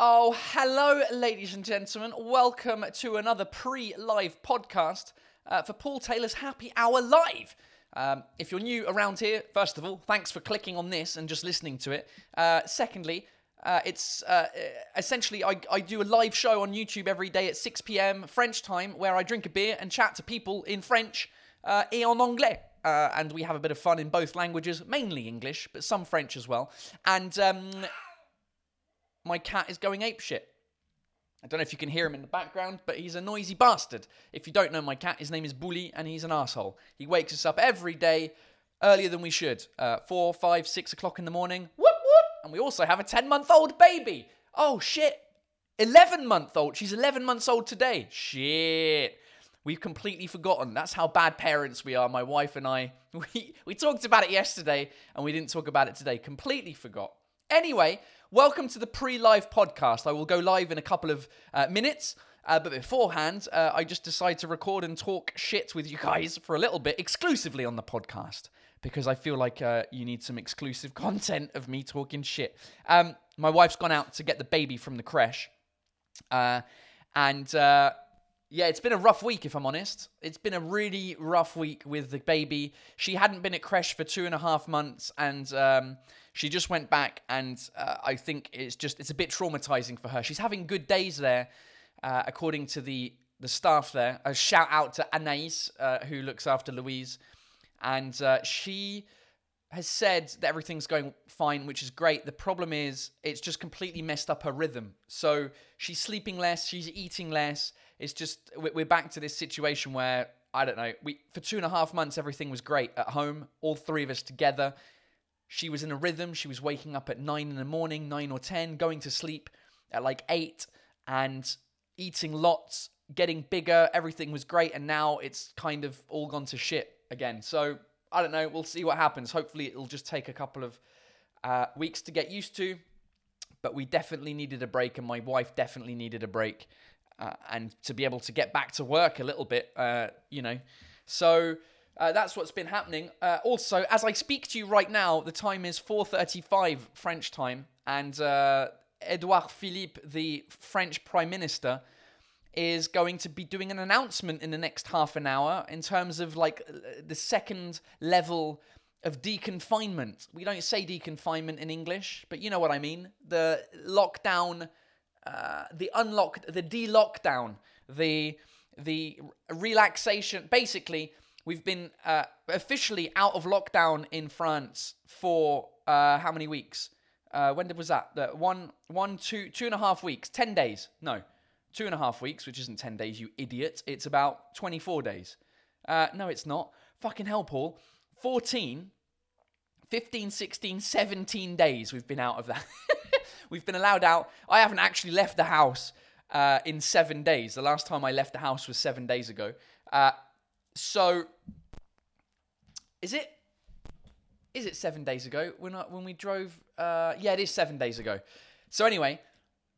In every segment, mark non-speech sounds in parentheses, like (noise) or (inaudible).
Oh, hello, ladies and gentlemen. Welcome to another pre live podcast uh, for Paul Taylor's Happy Hour Live. Um, if you're new around here, first of all, thanks for clicking on this and just listening to it. Uh, secondly, uh, it's uh, essentially I, I do a live show on YouTube every day at 6 p.m. French time where I drink a beer and chat to people in French uh, et en anglais. Uh, and we have a bit of fun in both languages, mainly English, but some French as well. And um, my cat is going apeshit. I don't know if you can hear him in the background, but he's a noisy bastard. If you don't know my cat, his name is Bully, and he's an asshole. He wakes us up every day earlier than we should. Uh, four, five, six o'clock in the morning. Whoop, whoop. And we also have a 10 month old baby. Oh, shit. 11 month old. She's 11 months old today. Shit. We've completely forgotten. That's how bad parents we are, my wife and I. (laughs) We, we talked about it yesterday, and we didn't talk about it today. Completely forgot. Anyway, welcome to the pre live podcast. I will go live in a couple of uh, minutes. Uh, but beforehand, uh, I just decided to record and talk shit with you guys for a little bit exclusively on the podcast because I feel like uh, you need some exclusive (laughs) content of me talking shit. Um, my wife's gone out to get the baby from the creche. Uh, and uh, yeah, it's been a rough week, if I'm honest. It's been a really rough week with the baby. She hadn't been at creche for two and a half months, and um, she just went back. And uh, I think it's just it's a bit traumatizing for her. She's having good days there, uh, according to the the staff there. A shout out to Anaïs, uh, who looks after Louise, and uh, she has said that everything's going fine, which is great. The problem is it's just completely messed up her rhythm. So she's sleeping less, she's eating less. It's just we're back to this situation where I don't know. We for two and a half months everything was great at home, all three of us together. She was in a rhythm. She was waking up at nine in the morning, nine or ten, going to sleep at like eight, and eating lots, getting bigger. Everything was great, and now it's kind of all gone to shit again. So I don't know. We'll see what happens. Hopefully, it'll just take a couple of uh, weeks to get used to. But we definitely needed a break, and my wife definitely needed a break, uh, and to be able to get back to work a little bit, uh, you know. So uh, that's what's been happening. Uh, also, as I speak to you right now, the time is 4:35 French time, and uh, Edouard Philippe, the French Prime Minister, is going to be doing an announcement in the next half an hour in terms of like the second level of deconfinement. We don't say deconfinement in English, but you know what I mean. The lockdown, uh, the unlock, the de-lockdown, the the relaxation. Basically, we've been uh, officially out of lockdown in France for uh, how many weeks? Uh, when was that? The one, one, two, two and a half weeks, ten days. No, two and a half weeks, which isn't 10 days, you idiot. It's about 24 days. Uh, no, it's not. Fucking hell, Paul. 14, 15, 16, 17 days we've been out of that. (laughs) we've been allowed out. I haven't actually left the house uh, in seven days. The last time I left the house was seven days ago. Uh, so, is it? Is it seven days ago when I, when we drove? Uh, yeah, it is seven days ago. So anyway,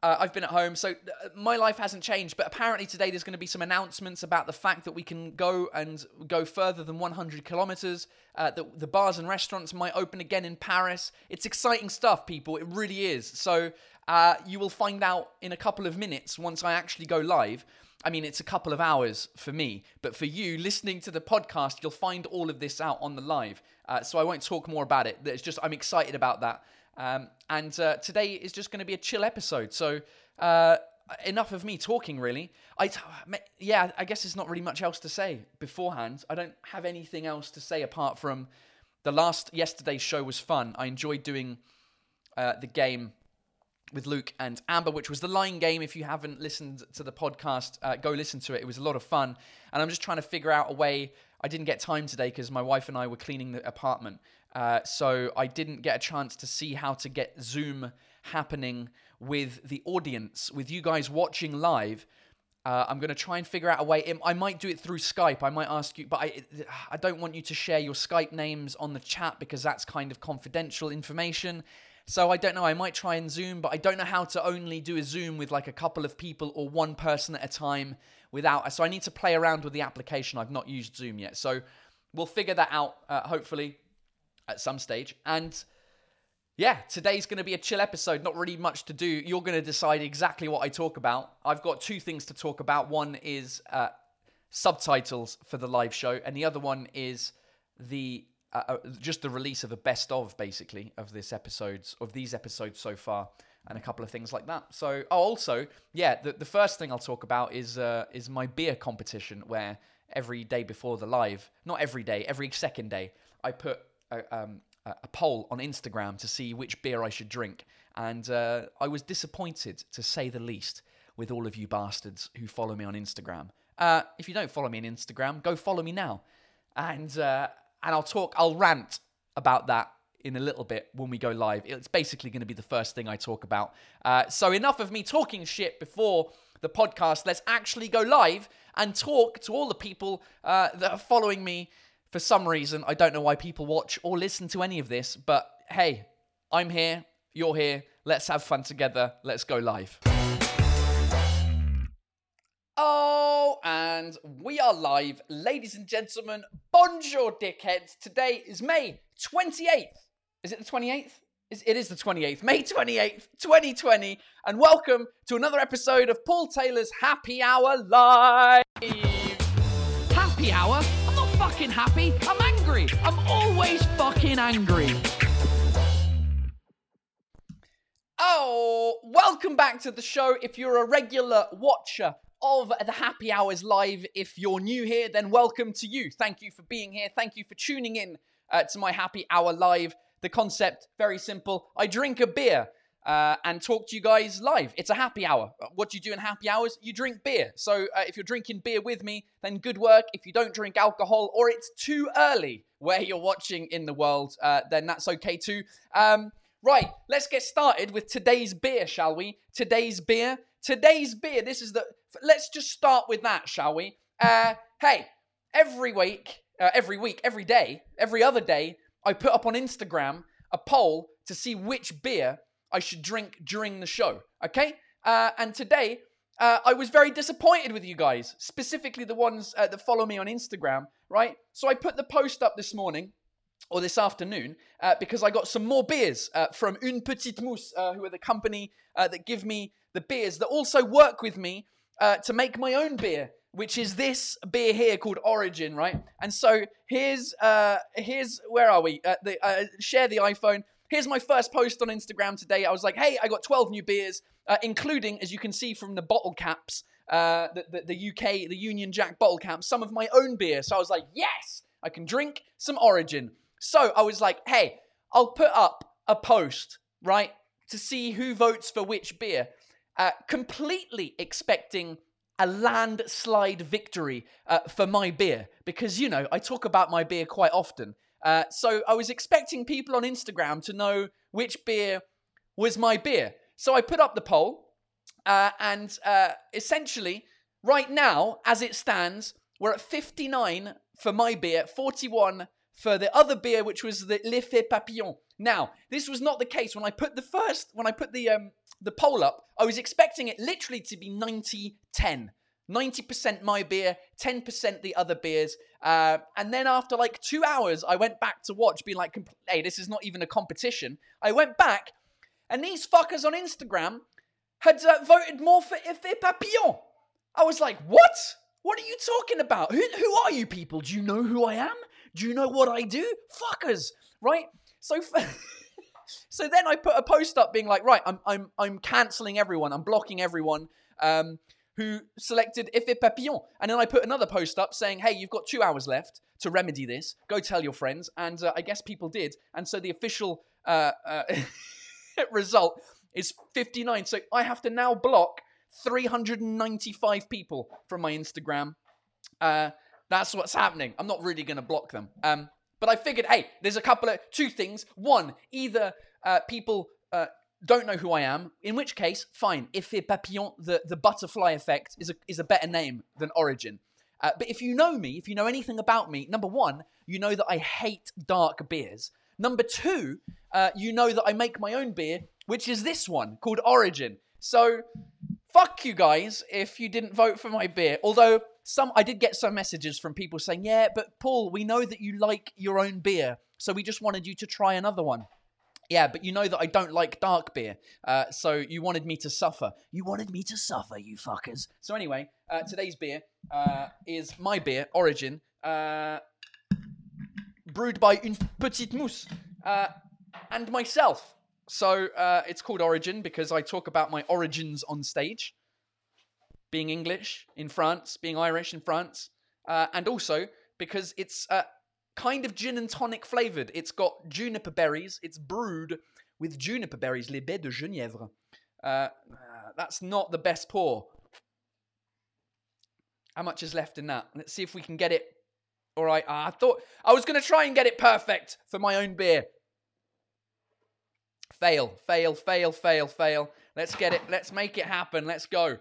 uh, I've been at home, so uh, my life hasn't changed. But apparently today there's going to be some announcements about the fact that we can go and go further than 100 kilometers. Uh, that the bars and restaurants might open again in Paris. It's exciting stuff, people. It really is. So uh, you will find out in a couple of minutes once I actually go live. I mean, it's a couple of hours for me, but for you listening to the podcast, you'll find all of this out on the live. Uh, so I won't talk more about it. It's just I'm excited about that. Um, and uh, today is just going to be a chill episode. So uh, enough of me talking, really. I yeah, I guess there's not really much else to say beforehand. I don't have anything else to say apart from the last yesterday's show was fun. I enjoyed doing uh, the game with Luke and Amber, which was the line game. If you haven't listened to the podcast, uh, go listen to it. It was a lot of fun. And I'm just trying to figure out a way. I didn't get time today because my wife and I were cleaning the apartment. Uh, so I didn't get a chance to see how to get Zoom happening with the audience, with you guys watching live. Uh, I'm going to try and figure out a way. I might do it through Skype. I might ask you, but I, I don't want you to share your Skype names on the chat because that's kind of confidential information. So I don't know. I might try and Zoom, but I don't know how to only do a Zoom with like a couple of people or one person at a time without. So I need to play around with the application. I've not used Zoom yet. So we'll figure that out, uh, hopefully, at some stage. And yeah, today's going to be a chill episode. Not really much to do. You're going to decide exactly what I talk about. I've got two things to talk about. One is uh, subtitles for the live show, and the other one is the uh, uh, just the release of a best of basically of this episodes of these episodes so far, and a couple of things like that. So, oh, also, yeah, the, the first thing I'll talk about is uh, is my beer competition where every day before the live, not every day, every second day, I put a, um, a poll on Instagram to see which beer I should drink, and uh, I was disappointed to say the least with all of you bastards who follow me on Instagram. Uh, if you don't follow me on Instagram, go follow me now, and uh, and I'll talk, I'll rant about that in a little bit when we go live. It's basically going to be the first thing I talk about. Uh, so enough of me talking shit before the podcast. Let's actually go live and talk to all the people uh, that are following me. For some reason, I don't know why people watch or listen to any of this, but hey, I'm here, you're here. Let's have fun together. Let's go live. Oh, and we are live. Ladies and gentlemen, bonjour, dickheads. Today is May 28th. Is it the 28th? It is the 28th, May 28th, 2020. And welcome to another episode of Paul Taylor's Happy Hour Live. Happy Hour? I'm not fucking happy. I'm angry. I'm always fucking angry. Oh, welcome back to the show. If you're a regular watcher of the Happy Hours Live. If you're new here, then welcome to you. Thank you for being here. Thank you for tuning in uh, to my Happy Hour Live. The concept, very simple. I drink a beer uh, and talk to you guys live. It's a happy hour. What do you do in happy hours? You drink beer. So uh, if you're drinking beer with me, then good work. If you don't drink alcohol or it's too early where you're watching in the world, uh, then that's okay too. Um, right, let's get started with today's beer, shall we? Today's beer. Today's beer. This is the let's just start with that, shall we? Uh, hey, every week, uh, every week, every day, every other day, I put up on Instagram a poll to see which beer I should drink during the show. Okay? Uh, and today, uh, I was very disappointed with you guys, specifically the ones uh, that follow me on Instagram, right? So I put the post up this morning or this afternoon uh, because I got some more beers uh, from Une Petite Mousse, uh, who are the company uh, that give me the beers that also work with me uh, to make my own beer, which is this beer here called Origin, right? And so here's uh, here's where are we? Uh, the, uh, share the iPhone. Here's my first post on Instagram today. I was like, hey, I got 12 new beers, uh, including, as you can see from the bottle caps, uh, the, the, the UK, the Union Jack bottle caps, some of my own beer. So I was like, yes, I can drink some Origin. So I was like, hey, I'll put up a post, right, to see who votes for which beer uh, completely expecting a landslide victory uh, for my beer because, you know, I talk about my beer quite often. Uh, so I was expecting people on Instagram to know which beer was my beer. So I put up the poll, uh, and uh, essentially, right now, as it stands, we're at 59 for my beer, 41 for the other beer, which was the L'Effet Papillon. Now, this was not the case when I put the first, when I put the um, the poll up. I was expecting it literally to be 90-10. 90% my beer, 10% the other beers. Uh, and then after like two hours, I went back to watch, being like, hey, this is not even a competition. I went back, and these fuckers on Instagram had uh, voted more for Effet Papillon. I was like, what? What are you talking about? Who, who are you people? Do you know who I am? Do you know what I do? Fuckers, right? So, (laughs) so then I put a post up being like, right, I'm I'm I'm canceling everyone. I'm blocking everyone. Um, who selected Effet Papillon. And then I put another post up saying, hey, you've got two hours left to remedy this. Go tell your friends. And uh, I guess people did. And so the official uh, uh, (laughs) result is 59. So I have to now block 395 people from my Instagram. Uh, that's what's happening. I'm not really going to block them. Um, but I figured, hey, there's a couple of two things. One, either uh, people uh, don't know who I am, in which case, fine. If Effet Papillon, the, the butterfly effect, is a, is a better name than Origin. Uh, but if you know me, if you know anything about me, number one, you know that I hate dark beers. Number two, uh, you know that I make my own beer, which is this one called Origin. So, fuck you guys if you didn't vote for my beer. Although some I did get some messages from people saying, "Yeah, but Paul, we know that you like your own beer, so we just wanted you to try another one." Yeah, but you know that I don't like dark beer. Uh, so you wanted me to suffer. You wanted me to suffer, you fuckers. So anyway, uh, today's beer uh, is my beer, Origin, uh, brewed by Une Petite Mousse uh, and myself. So uh, it's called Origin because I talk about my origins on stage, being English in France, being Irish in France, uh, and also because it's uh, kind of gin and tonic flavored. It's got juniper berries. It's brewed with juniper berries, les baies de Genièvre. Uh, uh, that's not the best pour. How much is left in that? Let's see if we can get it. All right. I thought I was going to try and get it perfect for my own beer. Fail, fail, fail, fail, fail. Let's get it. Let's make it happen. Let's go.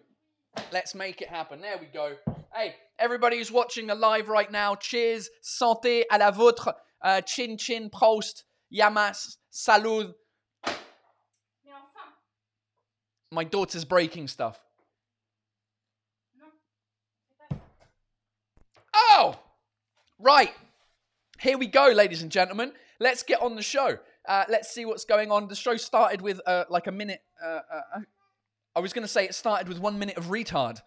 Let's make it happen. There we go. Hey, everybody who's watching the live right now, cheers, santé à la vôtre, uh, chin chin, prost, yamas, salud. My daughter's breaking stuff. Oh! Right. Here we go, ladies and gentlemen. Let's get on the show. Uh, let's see what's going on. The show started with uh, like a minute. Uh, uh I was going to say it started with one minute of retard.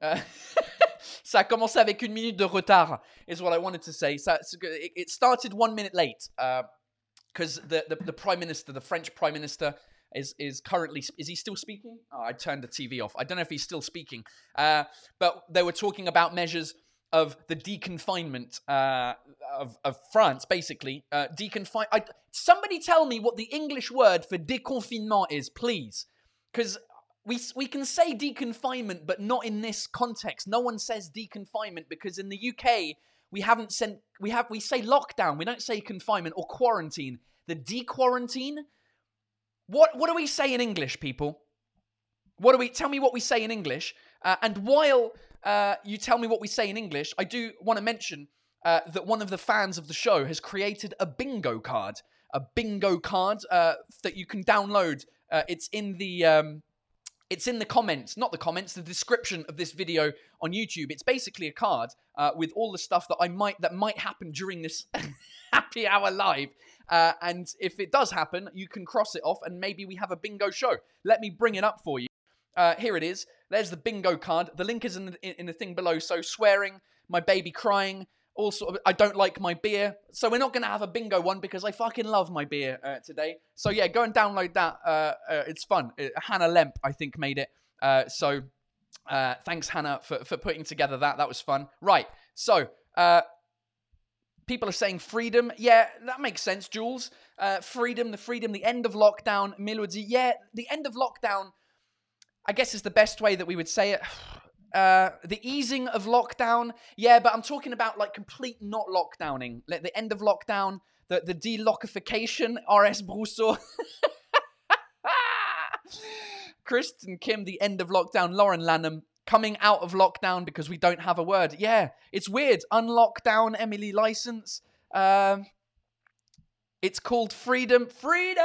Uh, (laughs) ça a commencé avec une minute de retard, is what I wanted to say. So it started one minute late because uh, the, the, the prime minister, the French prime minister, is is currently is he still speaking? Oh, I turned the TV off. I don't know if he's still speaking. Uh, but they were talking about measures of the deconfinement uh, of, of France, basically. Uh, deconfine. I, somebody tell me what the English word for déconfinement is, please, because we we can say deconfinement, but not in this context. No one says deconfinement because in the UK we haven't sent we have we say lockdown. We don't say confinement or quarantine. The dequarantine. What what do we say in English, people? What do we tell me what we say in English? Uh, and while uh, you tell me what we say in English, I do want to mention uh, that one of the fans of the show has created a bingo card. A bingo card uh, that you can download. Uh, it's in the um, it's in the comments, not the comments, the description of this video on YouTube. It's basically a card uh, with all the stuff that I might that might happen during this (laughs) happy hour live. Uh, and if it does happen, you can cross it off, and maybe we have a bingo show. Let me bring it up for you. Uh, here it is. There's the bingo card. The link is in the, in the thing below. So swearing, my baby crying, all sort of. I don't like my beer. So we're not going to have a bingo one because I fucking love my beer uh, today. So yeah, go and download that. Uh, uh, it's fun. Uh, Hannah Lemp, I think, made it. Uh, so uh, thanks, Hannah, for, for putting together that. That was fun. Right. So people are saying freedom. Yeah, that makes sense, Jules. freedom, the freedom, the end of lockdown. Melody. Yeah, the end of lockdown I guess is the best way that we would say it. (sighs) Uh, the easing of lockdown, yeah, but I'm talking about like complete not lockdowning, like the end of lockdown, the the delockification. RS Brousseau, (laughs) Kristen Kim, the end of lockdown. Lauren Lanham coming out of lockdown because we don't have a word. Yeah, it's weird. Unlockdown, Emily license. Um, it's called freedom. Freedom.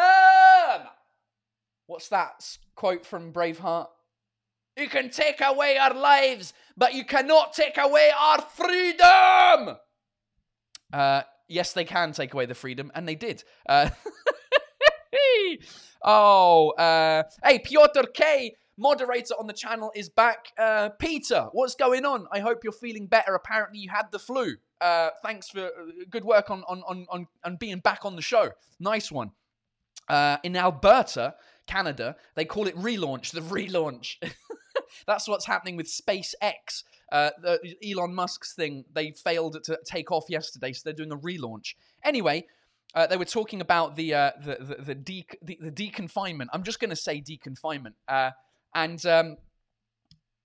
What's that quote from Braveheart? You can take away our lives, but you cannot take away our freedom. Uh, yes, they can take away the freedom, and they did. Uh, (laughs) oh, uh, hey, Piotr K, moderator on the channel, is back. Uh, Peter, what's going on? I hope you're feeling better. Apparently, you had the flu. Uh, thanks for uh, good work on, on, on, on, on being back on the show. Nice one. Uh, in Alberta, Canada, they call it relaunch, the relaunch. (laughs) That's what's happening with SpaceX. Uh, the, Elon Musk's thing, they failed to take off yesterday, so they're doing a relaunch. Anyway, uh, they were talking about the uh, the the the, de- the, the deconfinement. I'm just going to say deconfinement, uh, and um,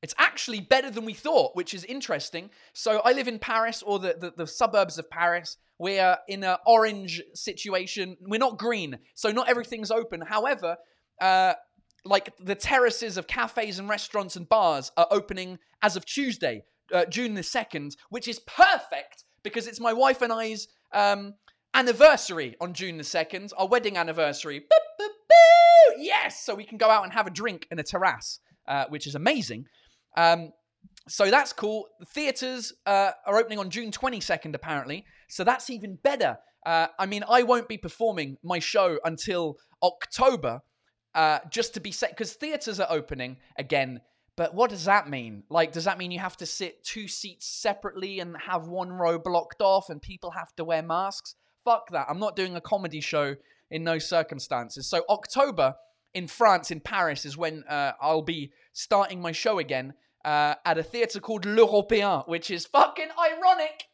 it's actually better than we thought, which is interesting. So I live in Paris, or the the, the suburbs of Paris. We're in an orange situation. We're not green, so not everything's open. However, uh, like the terraces of cafes and restaurants and bars are opening as of Tuesday, uh, June the 2nd, which is perfect because it's my wife and I's um, anniversary on June the 2nd, our wedding anniversary. Yes! So we can go out and have a drink in a terrace, uh, which is amazing. Um, so that's cool. The theaters uh, are opening on June 22nd, apparently. So that's even better. Uh, I mean, I won't be performing my show until October, uh, just to be set because theaters are opening again. But what does that mean? Like, does that mean you have to sit two seats separately and have one row blocked off, and people have to wear masks? Fuck that! I'm not doing a comedy show in no circumstances. So October in France, in Paris, is when uh, I'll be starting my show again uh, at a theatre called L'Européen, which is fucking ironic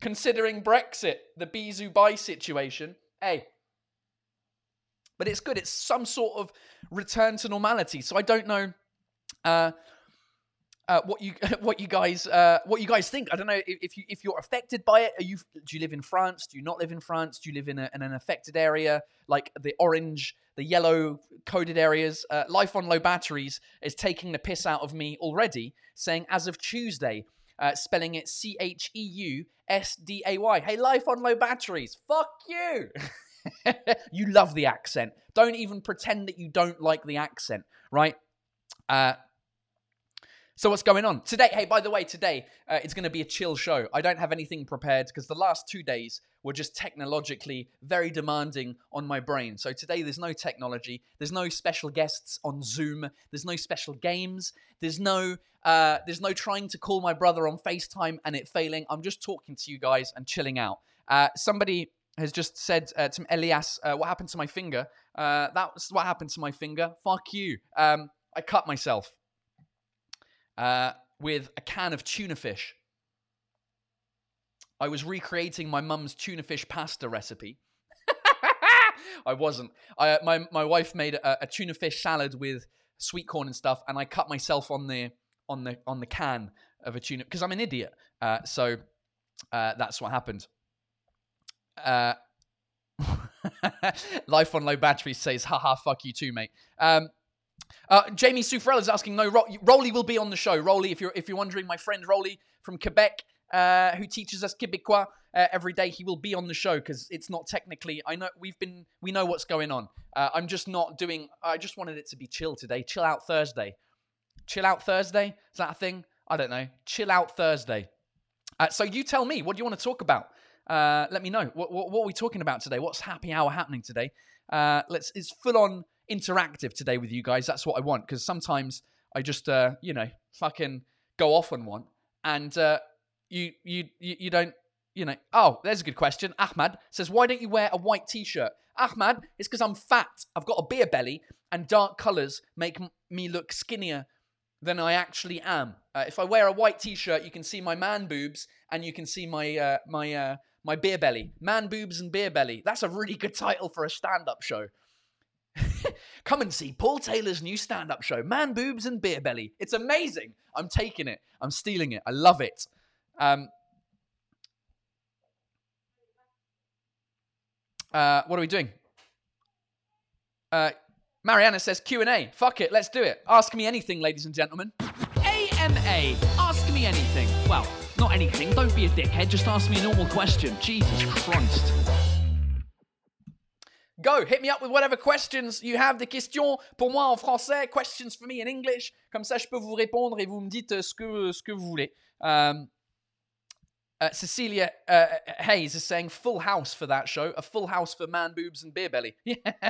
considering Brexit, the Bizu Bye situation. Hey. But it's good. It's some sort of return to normality. So I don't know uh, uh, what you (laughs) what you guys uh, what you guys think. I don't know if, you if you're affected by it. Are you do you live in France? Do you not live in France? Do you live in, a, in an affected area like the orange, the yellow coded areas? Uh, Life on low batteries is taking the piss out of me already, saying as of Tuesday, uh, spelling it C H E U S D A Y. Hey, life on low batteries. Fuck you. (laughs) (laughs) you love the accent. Don't even pretend that you don't like the accent, right? Uh, so what's going on today? Hey, by the way, today uh, it's going to be a chill show. I don't have anything prepared because the last two days were just technologically very demanding on my brain. So today there's no technology. There's no special guests on Zoom. There's no special games. There's no uh, there's no trying to call my brother on FaceTime and it failing. I'm just talking to you guys and chilling out. Uh, somebody has just said uh, to Elias, uh, "What happened to my finger?" Uh, that's what happened to my finger. Fuck you. Um, I cut myself uh, with a can of tuna fish. I was recreating my mum's tuna fish pasta recipe. (laughs) I wasn't. I, uh, my my wife made a, a, tuna fish salad with sweet corn and stuff, and I cut myself on the on the on the can of a tuna because I'm an idiot. Uh, so that's what happened. Uh, (laughs) Life on low battery says, haha, fuck you too, mate. Um, uh, Jamie Sufrell is asking, no, Ro- Rolly will be on the show. Rolly, if you're if you're wondering, my friend Rolly from Quebec, uh, who teaches us Quebecois uh, every day, he will be on the show because it's not technically. I know we've been we know what's going on. Uh, I'm just not doing. I just wanted it to be chill today. Chill out Thursday. Chill out Thursday. Is that a thing? I don't know. Chill out Thursday. Uh, so you tell me. What do you want to talk about? Uh, let me know. What, what, what, are we talking about today? What's happy hour happening today? let's. It's full on interactive today with you guys. That's what I want because sometimes I just, uh, you know, fucking go off on one, and uh, you, you, you, you don't, you know. Oh, there's a good question. Ahmad says, "Why don't you wear a white t-shirt?" Ahmad, it's because I'm fat. I've got a beer belly, and dark colours make m- me look skinnier than I actually am. Uh, if I wear a white t-shirt, you can see my man boobs, and you can see my uh, my uh, my beer belly. Man boobs and beer belly. That's a really good title for a stand-up show. (laughs) Come and see Paul Taylor's new stand up show, Man Boobs and Beer Belly. It's amazing. I'm taking it. I'm stealing it. I love it. Um, uh, what are we doing? Uh, Mariana says Q&A. Fuck it, let's do it. Ask me anything, ladies and gentlemen. AMA. Ask me anything. Well, not anything. Don't be a dickhead. Just ask me a normal question. Jesus Christ. Go, hit me up with whatever questions you have, des questions pour moi en français, questions for me in English. Comme ça, je peux vous répondre et vous me dites ce que, ce que vous voulez. Um, uh, Cecilia uh, Hayes is saying full house for that show, a full house for man boobs and beer belly. (laughs)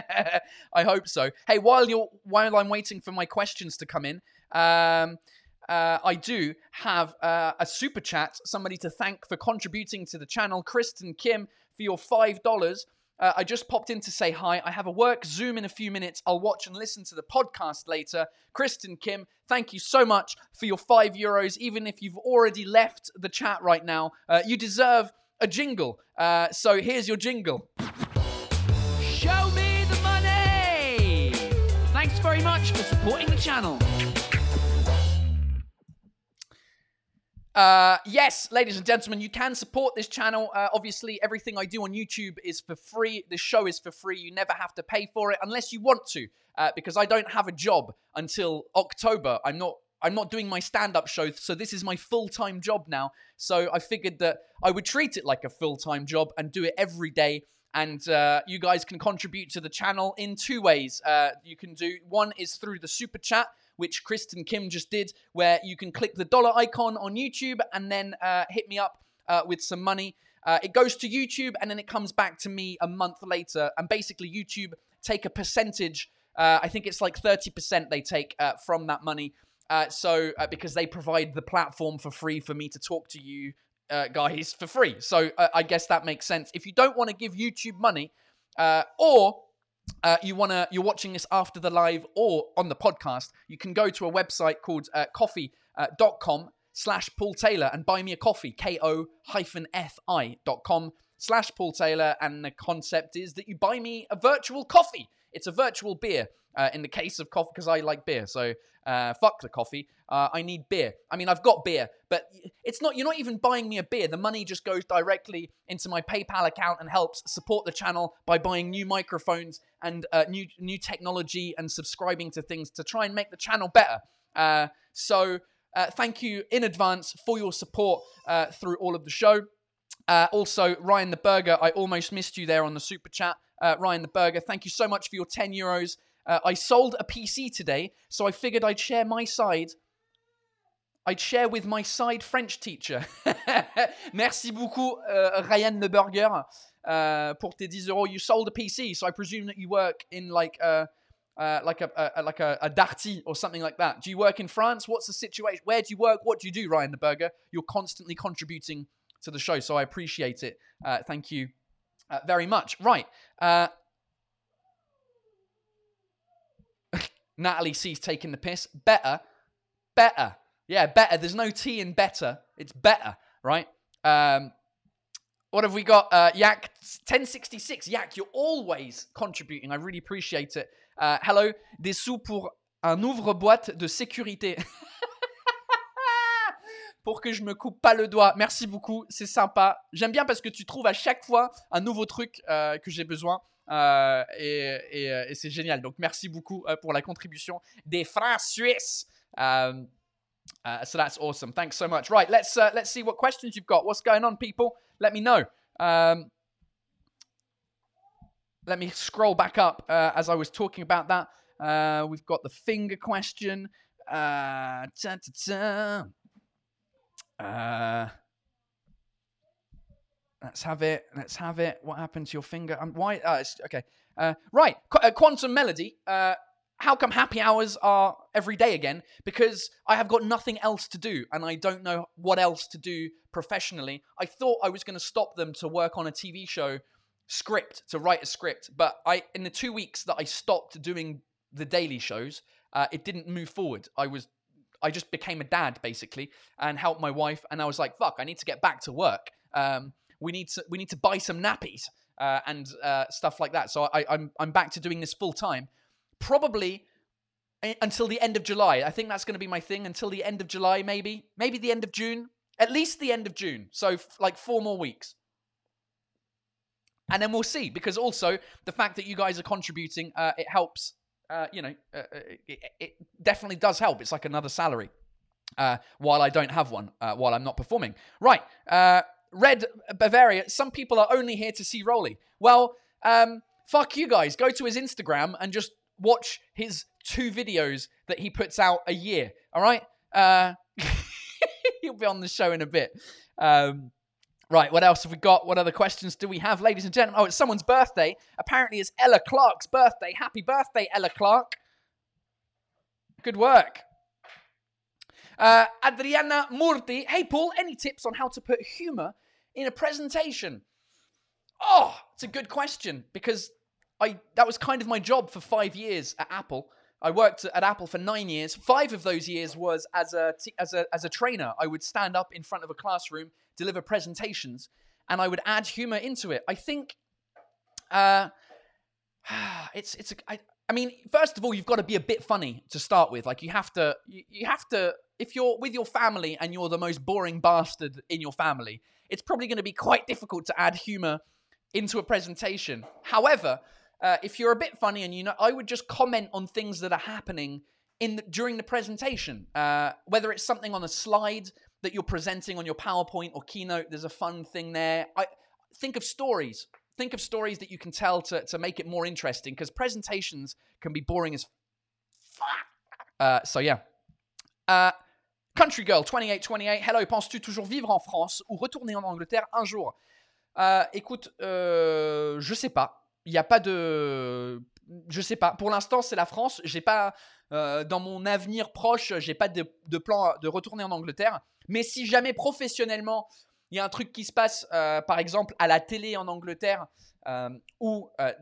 I hope so. Hey, while you're while I'm waiting for my questions to come in, um, uh, I do have uh, a super chat, somebody to thank for contributing to the channel, Kristen Kim, for your five dollars. Uh, I just popped in to say hi. I have a work Zoom in a few minutes. I'll watch and listen to the podcast later. Kristen Kim, thank you so much for your five euros. Even if you've already left the chat right now, uh, you deserve a jingle. Uh, so here's your jingle. Show me the money! Thanks very much for supporting the channel. Uh, yes, ladies and gentlemen, you can support this channel. Uh, obviously, everything I do on YouTube is for free. This show is for free. You never have to pay for it unless you want to, uh, because I don't have a job until October. I'm not. I'm not doing my stand-up show, so this is my full-time job now. So I figured that I would treat it like a full-time job and do it every day. And uh, you guys can contribute to the channel in two ways. Uh, you can do one is through the super chat which Kristen Kim just did, where you can click the dollar icon on YouTube and then uh, hit me up uh, with some money. Uh, it goes to YouTube and then it comes back to me a month later. And basically, YouTube take a percentage. Uh, I think it's like 30% they take uh, from that money. Uh, so, because they provide the platform for free for me to talk to you guys for free. So, I guess that makes sense. If you don't want to give YouTube money, or uh, you want to you're watching this after the live or on the podcast you can go to a website called uh, ko-fi.com uh, slash paul taylor and buy me a coffee ko-fi dot com slash paul taylor. And the concept is that you buy me a virtual coffee. It's a virtual beer uh, in the case of coffee because i like beer so uh, fuck the coffee. Uh, I need beer. I mean, I've got beer, but it's not. You're not even buying me a beer. The money just goes directly into my PayPal account and helps support the channel by buying new microphones and uh, new new technology and subscribing to things to try and make the channel better. Uh, so, uh, thank you in advance for your support through all of the show. also, Ryan the Burger, I almost missed you there on the super chat. Ryan the Burger, thank you so much for your 10 euros. Uh, I sold a PC today, so I figured I'd share my side. I'd share with my side French teacher. (laughs) Merci beaucoup, uh, Ryan the Burger, uh, pour tes 10 euros. You sold a PC, so I presume that you work in like a, uh, like a, a like a, a Darty or something like that. Do you work in France? What's the situation? Where do you work? What do you do, Ryan the Burger? You're constantly contributing to the show, so I appreciate it. Uh, thank you uh, very much. Right. Natalie C's taking the piss. Better. Better. Yeah, better. There's no T in better. It's better, right? Um, what have we got? Uh, Yak 1066. Yak, you're always contributing. I really appreciate it. Uh, hello. Des sous pour un ouvre-boîte de sécurité. (laughs) pour que je me coupe pas le doigt. Merci beaucoup, c'est sympa. J'aime bien parce que tu trouves à chaque fois un nouveau truc euh, que j'ai besoin. Euh, et, euh, et, c'est génial. Donc merci beaucoup euh, pour la contribution des francs suisses. Um, uh, so that's awesome. Thanks so much. Right, let's uh, let's see what questions you've got. What's going on, people? Let me know. Um, let me scroll back up uh, as I was talking about that. Uh, we've got the finger question. Ta, ta, ta. Let's have it. Let's have it. What happened to your finger? Um, why? Uh, okay. Uh, right. Qu- uh, Quantum Melody. Uh, how come happy hours are every day again? Because I have got nothing else to do and I don't know what else to do professionally. I thought I was going to stop them to work on a TV show script, to write a script. But I, in the two weeks that I stopped doing the daily shows, uh, it didn't move forward. I was I just became a dad basically and helped my wife. And I was like, fuck, I need to get back to work. Um, we need to we need to buy some nappies uh, and uh, stuff like that. So I, I'm I'm back to doing this full time, probably until the end of July. I think that's going to be my thing until the end of July, maybe maybe the end of June, at least the end of June. So f- like four more weeks. And then we'll see, because also the fact that you guys are contributing, uh, it helps. Uh, you know, uh, uh, it, it, definitely does help. It's like another salary. Uh, while I don't have one, while I'm not performing. Right. Red Bavaria, some people are only here to see Rolly. Well, um, fuck you guys. Go to his Instagram and just watch his two videos that he puts out a year. All right? Uh, (laughs) he'll be on the show in a bit. Um, right, what else have we got? What other questions do we have, ladies and gentlemen? Oh, it's someone's birthday. Apparently, it's Ella Clark's birthday. Happy birthday, Ella Clark. Good work. Uh, Adriana Murti. Hey, Paul, any tips on how to put humor in a presentation? Oh, it's a good question because I that was kind of my job for five years at Apple. I worked at Apple for nine years. Five of those years was as a t- as a as a trainer. I would stand up in front of a classroom, deliver presentations, and I would add humor into it. I think, uh, (sighs) it's it's a, I, I mean, first of all, you've got to be a bit funny to start with. Like you have to you, you have to if you're with your family and you're the most boring bastard in your family, it's probably going to be quite difficult to add humor into a presentation. However, uh, if you're a bit funny and you know, I would just comment on things that are happening in the, during the presentation, uh, whether it's something on a slide that you're presenting on your PowerPoint or keynote. There's a fun thing there. I think of stories. Think of stories that you can tell to, to make it more interesting because presentations can be boring as fuck. Uh, so yeah. Country Girl 2828, hello, penses-tu toujours vivre en France ou retourner en Angleterre un jour? Euh, écoute, euh, je sais pas. Il n'y a pas de. Je sais pas. Pour l'instant, c'est la France. J'ai pas. euh, dans mon avenir proche, j'ai pas de, plan de retourner en Angleterre. Mais si jamais professionnellement, il y a un truc qui se passe, euh, par exemple, à la télé en Angleterre, euh, ou euh,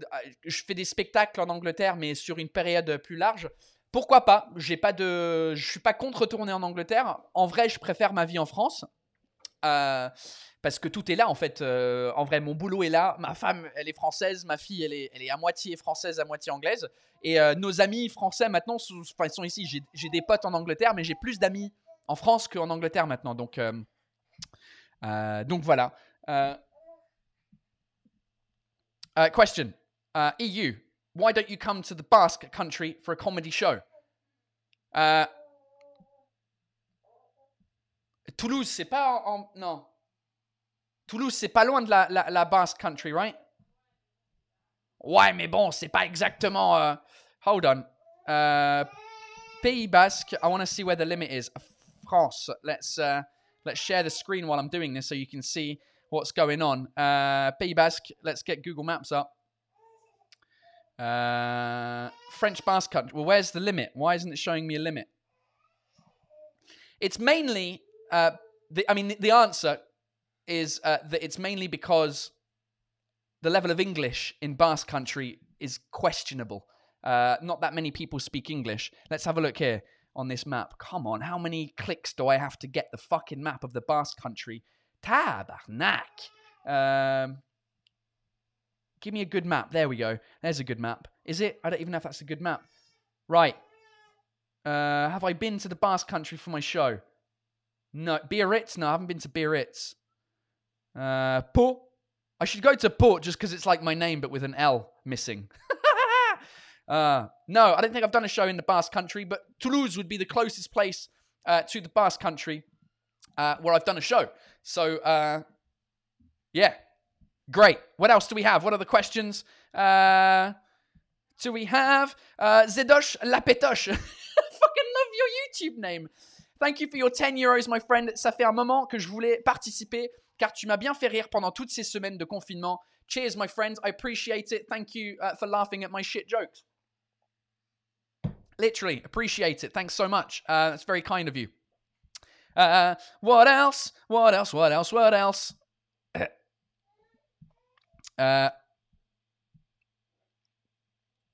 je fais des spectacles en Angleterre, mais sur une période plus large, pourquoi pas J'ai pas de, je suis pas contre retourner en Angleterre. En vrai, je préfère ma vie en France. Euh, parce que tout est là en fait. Euh, en vrai, mon boulot est là. Ma femme, elle est française. Ma fille, elle est, elle est à moitié française, à moitié anglaise. Et euh, nos amis français maintenant ils sont ici. J'ai- des potes en Angleterre, mais j'ai plus d'amis en France qu'en Angleterre maintenant. Donc, donc voilà. Question EU. Why don't you come to the Basque country for a comedy show? Uh, Toulouse, c'est pas en, non. Toulouse, c'est pas loin de la, la, la Basque country, right? Ouais, mais bon, c'est pas exactement. euh, hold on. Uh, Pays Basque. I want to see where the limit is. France. Let's uh, let's share the screen while I'm doing this so you can see what's going on. Uh, Pays Basque. Let's get Google Maps up. Uh, French Basque country. Well, where's the limit? Why isn't it showing me a limit? It's mainly. Uh, the, I mean, the, the answer is uh, that it's mainly because the level of English in Basque country is questionable. Uh, not that many people speak English. Let's have a look here on this map. Come on, how many clicks do I have to get the fucking map of the Basque country? Tabarnak. Um, give me a good map. There we go. There's a good map. Is it? I don't even know if that's a good map. Right. Uh, have I been to the Basque country for my show? No. Biarritz? No, I haven't been to Biarritz. Uh, Pau? I should go to Pau just because it's like my name but with an L missing. (laughs) uh, no, I don't think I've done a show in the Basque country, but Toulouse would be the closest place uh, to the Basque country uh, where I've done a show. So, uh, yeah, great. What else do we have? What are the questions? Uh, do we have uh, Zedosh Lapetosh? I (laughs) fucking love your YouTube name. Thank you for your 10 euros, my friend. Ça fait un moment que je voulais participer car tu m'as bien fait rire pendant toutes ces semaines de confinement. Cheers, my friends. I appreciate it. Thank you uh, for laughing at my shit jokes. Literally, appreciate it. Thanks so much. Uh, that's very kind of you. Uh, what else? What else? What else? What else? Uh,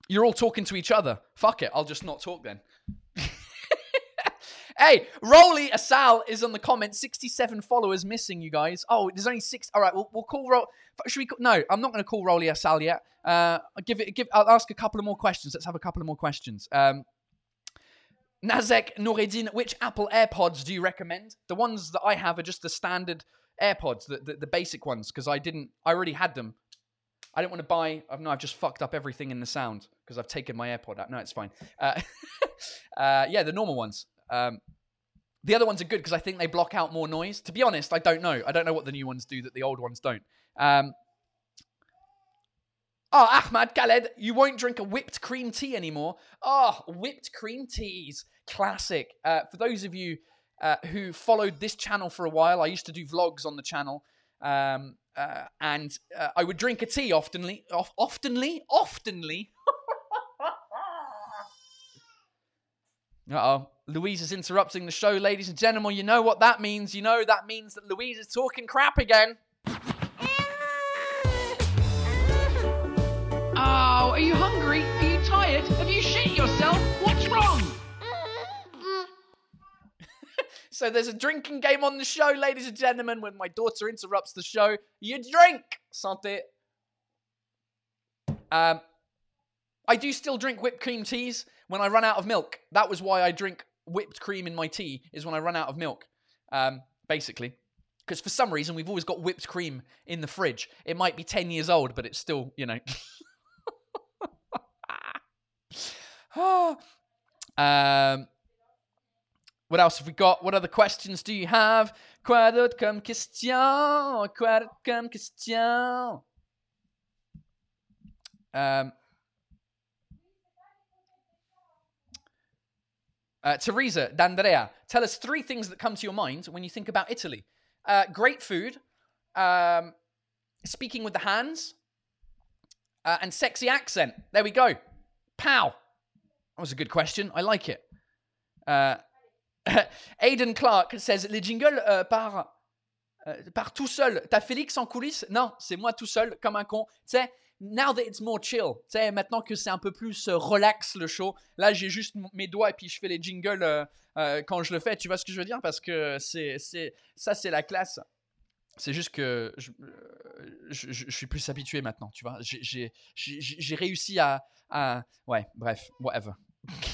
you're all talking to each other. Fuck it. I'll just not talk then. (laughs) hey, Roly Asal is on the comment. 67 followers missing, you guys. Oh, there's only six. All right, we'll, we'll call Ro. Should we? Call, no, I'm not going to call Roly Asal yet. Uh, I'll give it. Give. I'll ask a couple of more questions. Let's have a couple of more questions. Um, Nazek Noureddin, which Apple AirPods do you recommend? The ones that I have are just the standard AirPods, the, the, the basic ones, because I didn't, I already had them. I didn't want to buy, I've, no, I've just fucked up everything in the sound because I've taken my AirPod out. No, it's fine. Uh, (laughs) uh, yeah, the normal ones. Um, the other ones are good because I think they block out more noise. To be honest, I don't know. I don't know what the new ones do that the old ones don't. Um, oh, Ahmad Khaled, you won't drink a whipped cream tea anymore. Oh, whipped cream teas. Classic. Uh, for those of you uh, who followed this channel for a while, I used to do vlogs on the channel. Um, uh, and uh, I would drink a tea oftenly, of, oftenly, oftenly. Oh. Louise is interrupting the show, ladies and gentlemen. You know what that means. You know that means that Louise is talking crap again. So there's a drinking game on the show, ladies and gentlemen. When my daughter interrupts the show, you drink. Santé. Um, I do still drink whipped cream teas when I run out of milk. That was why I drink whipped cream in my tea. Is when I run out of milk. Um, basically, because for some reason we've always got whipped cream in the fridge. It might be ten years old, but it's still, you know. (laughs) (sighs) um, what else have we got? What other questions do you have? Quoi d'autre comme question? Quoi d'autre comme question? Um, uh, Teresa D'Andrea, tell us three things that come to your mind when you think about Italy. Uh, great food, um, speaking with the hands, uh, and sexy accent. There we go. Pow. That was a good question. I like it. (laughs) Aidan Clark says les jingles euh, par euh, par tout seul. T'as Félix en coulisses? Non, c'est moi tout seul comme un con. Tu sais, now that it's more chill. Tu sais, maintenant que c'est un peu plus euh, relax le show. Là, j'ai juste mes doigts et puis je fais les jingles euh, quand je le fais. Tu vois ce que je veux dire? Parce que c'est c'est ça, c'est la classe. C'est juste que je, je, suis plus habitué maintenant, tu vois. J'ai- J'ai j'ai- j'ai réussi à, à- Ouais, bref, whatever. (laughs)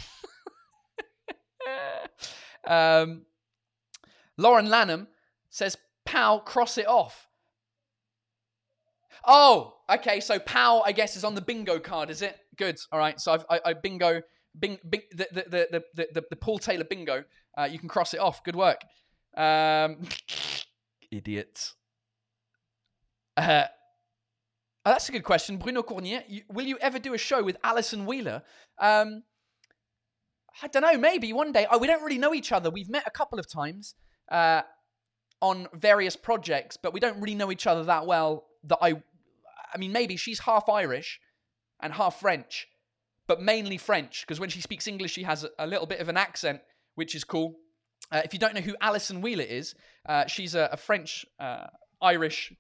um, Lauren Lanham says, Pau, cross it off. Oh, okay. So Pau, I guess, is on the bingo card, is it? Good. All right. So I've, I, I bingo, bing, bing, the, the, the, the, the, the Paul Taylor bingo. Uh, you can cross it off. Good work. Um, (laughs) idiots. Uh, oh, that's a good question. Bruno Cournier, you, will you ever do a show with Alison Wheeler? Um, I don't know. Maybe one day. Oh, we don't really know each other. We've met a couple of times uh, on various projects, but we don't really know each other that well. That I, I mean, maybe she's half Irish and half French, but mainly French because when she speaks English, she has a, little bit of an accent, which is cool. Uh, if you don't know who Alison Wheeler is, uh, she's a, a French uh, Irish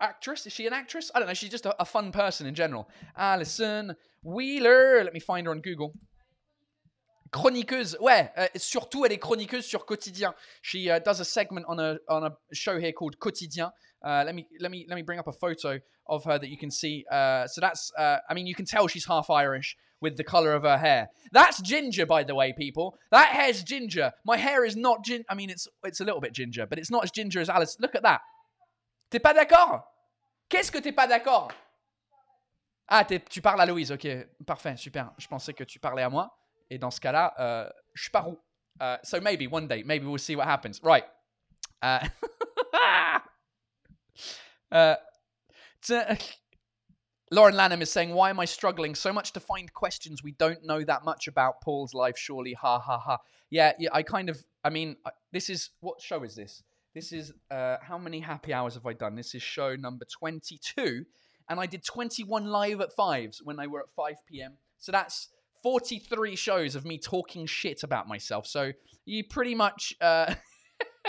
actress. Is she an actress? I don't know. She's just a, a fun person in general. Alison Wheeler. Let me find her on Google. Chroniqueuse, ouais, uh, surtout elle est chroniqueuse sur Quotidien. She uh, does a segment on a on a show here called Quotidien. Uh, let me let me let me bring up a photo of her that you can see. Uh, so that's uh, I mean you can tell she's half Irish with the color of her hair. That's ginger, by the way, people. That hair's ginger. My hair is not gin. I mean it's it's a little bit ginger, but it's not as ginger as Alice. Look at that. T'es pas d'accord? Qu'est-ce que t'es pas d'accord? Ah, tu parles à Louise, ok, parfait, super. Je pensais que tu parlais à moi. Et dans ce cas-là, euh, je roux. Uh, so maybe one day, maybe we'll see what happens. Right. (laughs) Uh, uh, (laughs) Lauren Lanham is saying, Why am I struggling so much to find questions we don't know that much about Paul's life? Surely, ha ha ha. Yeah, yeah, I kind of, I mean, this is, what show is this? This is, uh, how many happy hours have I done? This is show number 22. And I did 21 live at fives when they were at 5 p.m. So that's 43 shows of me talking shit about myself. So you pretty much, uh,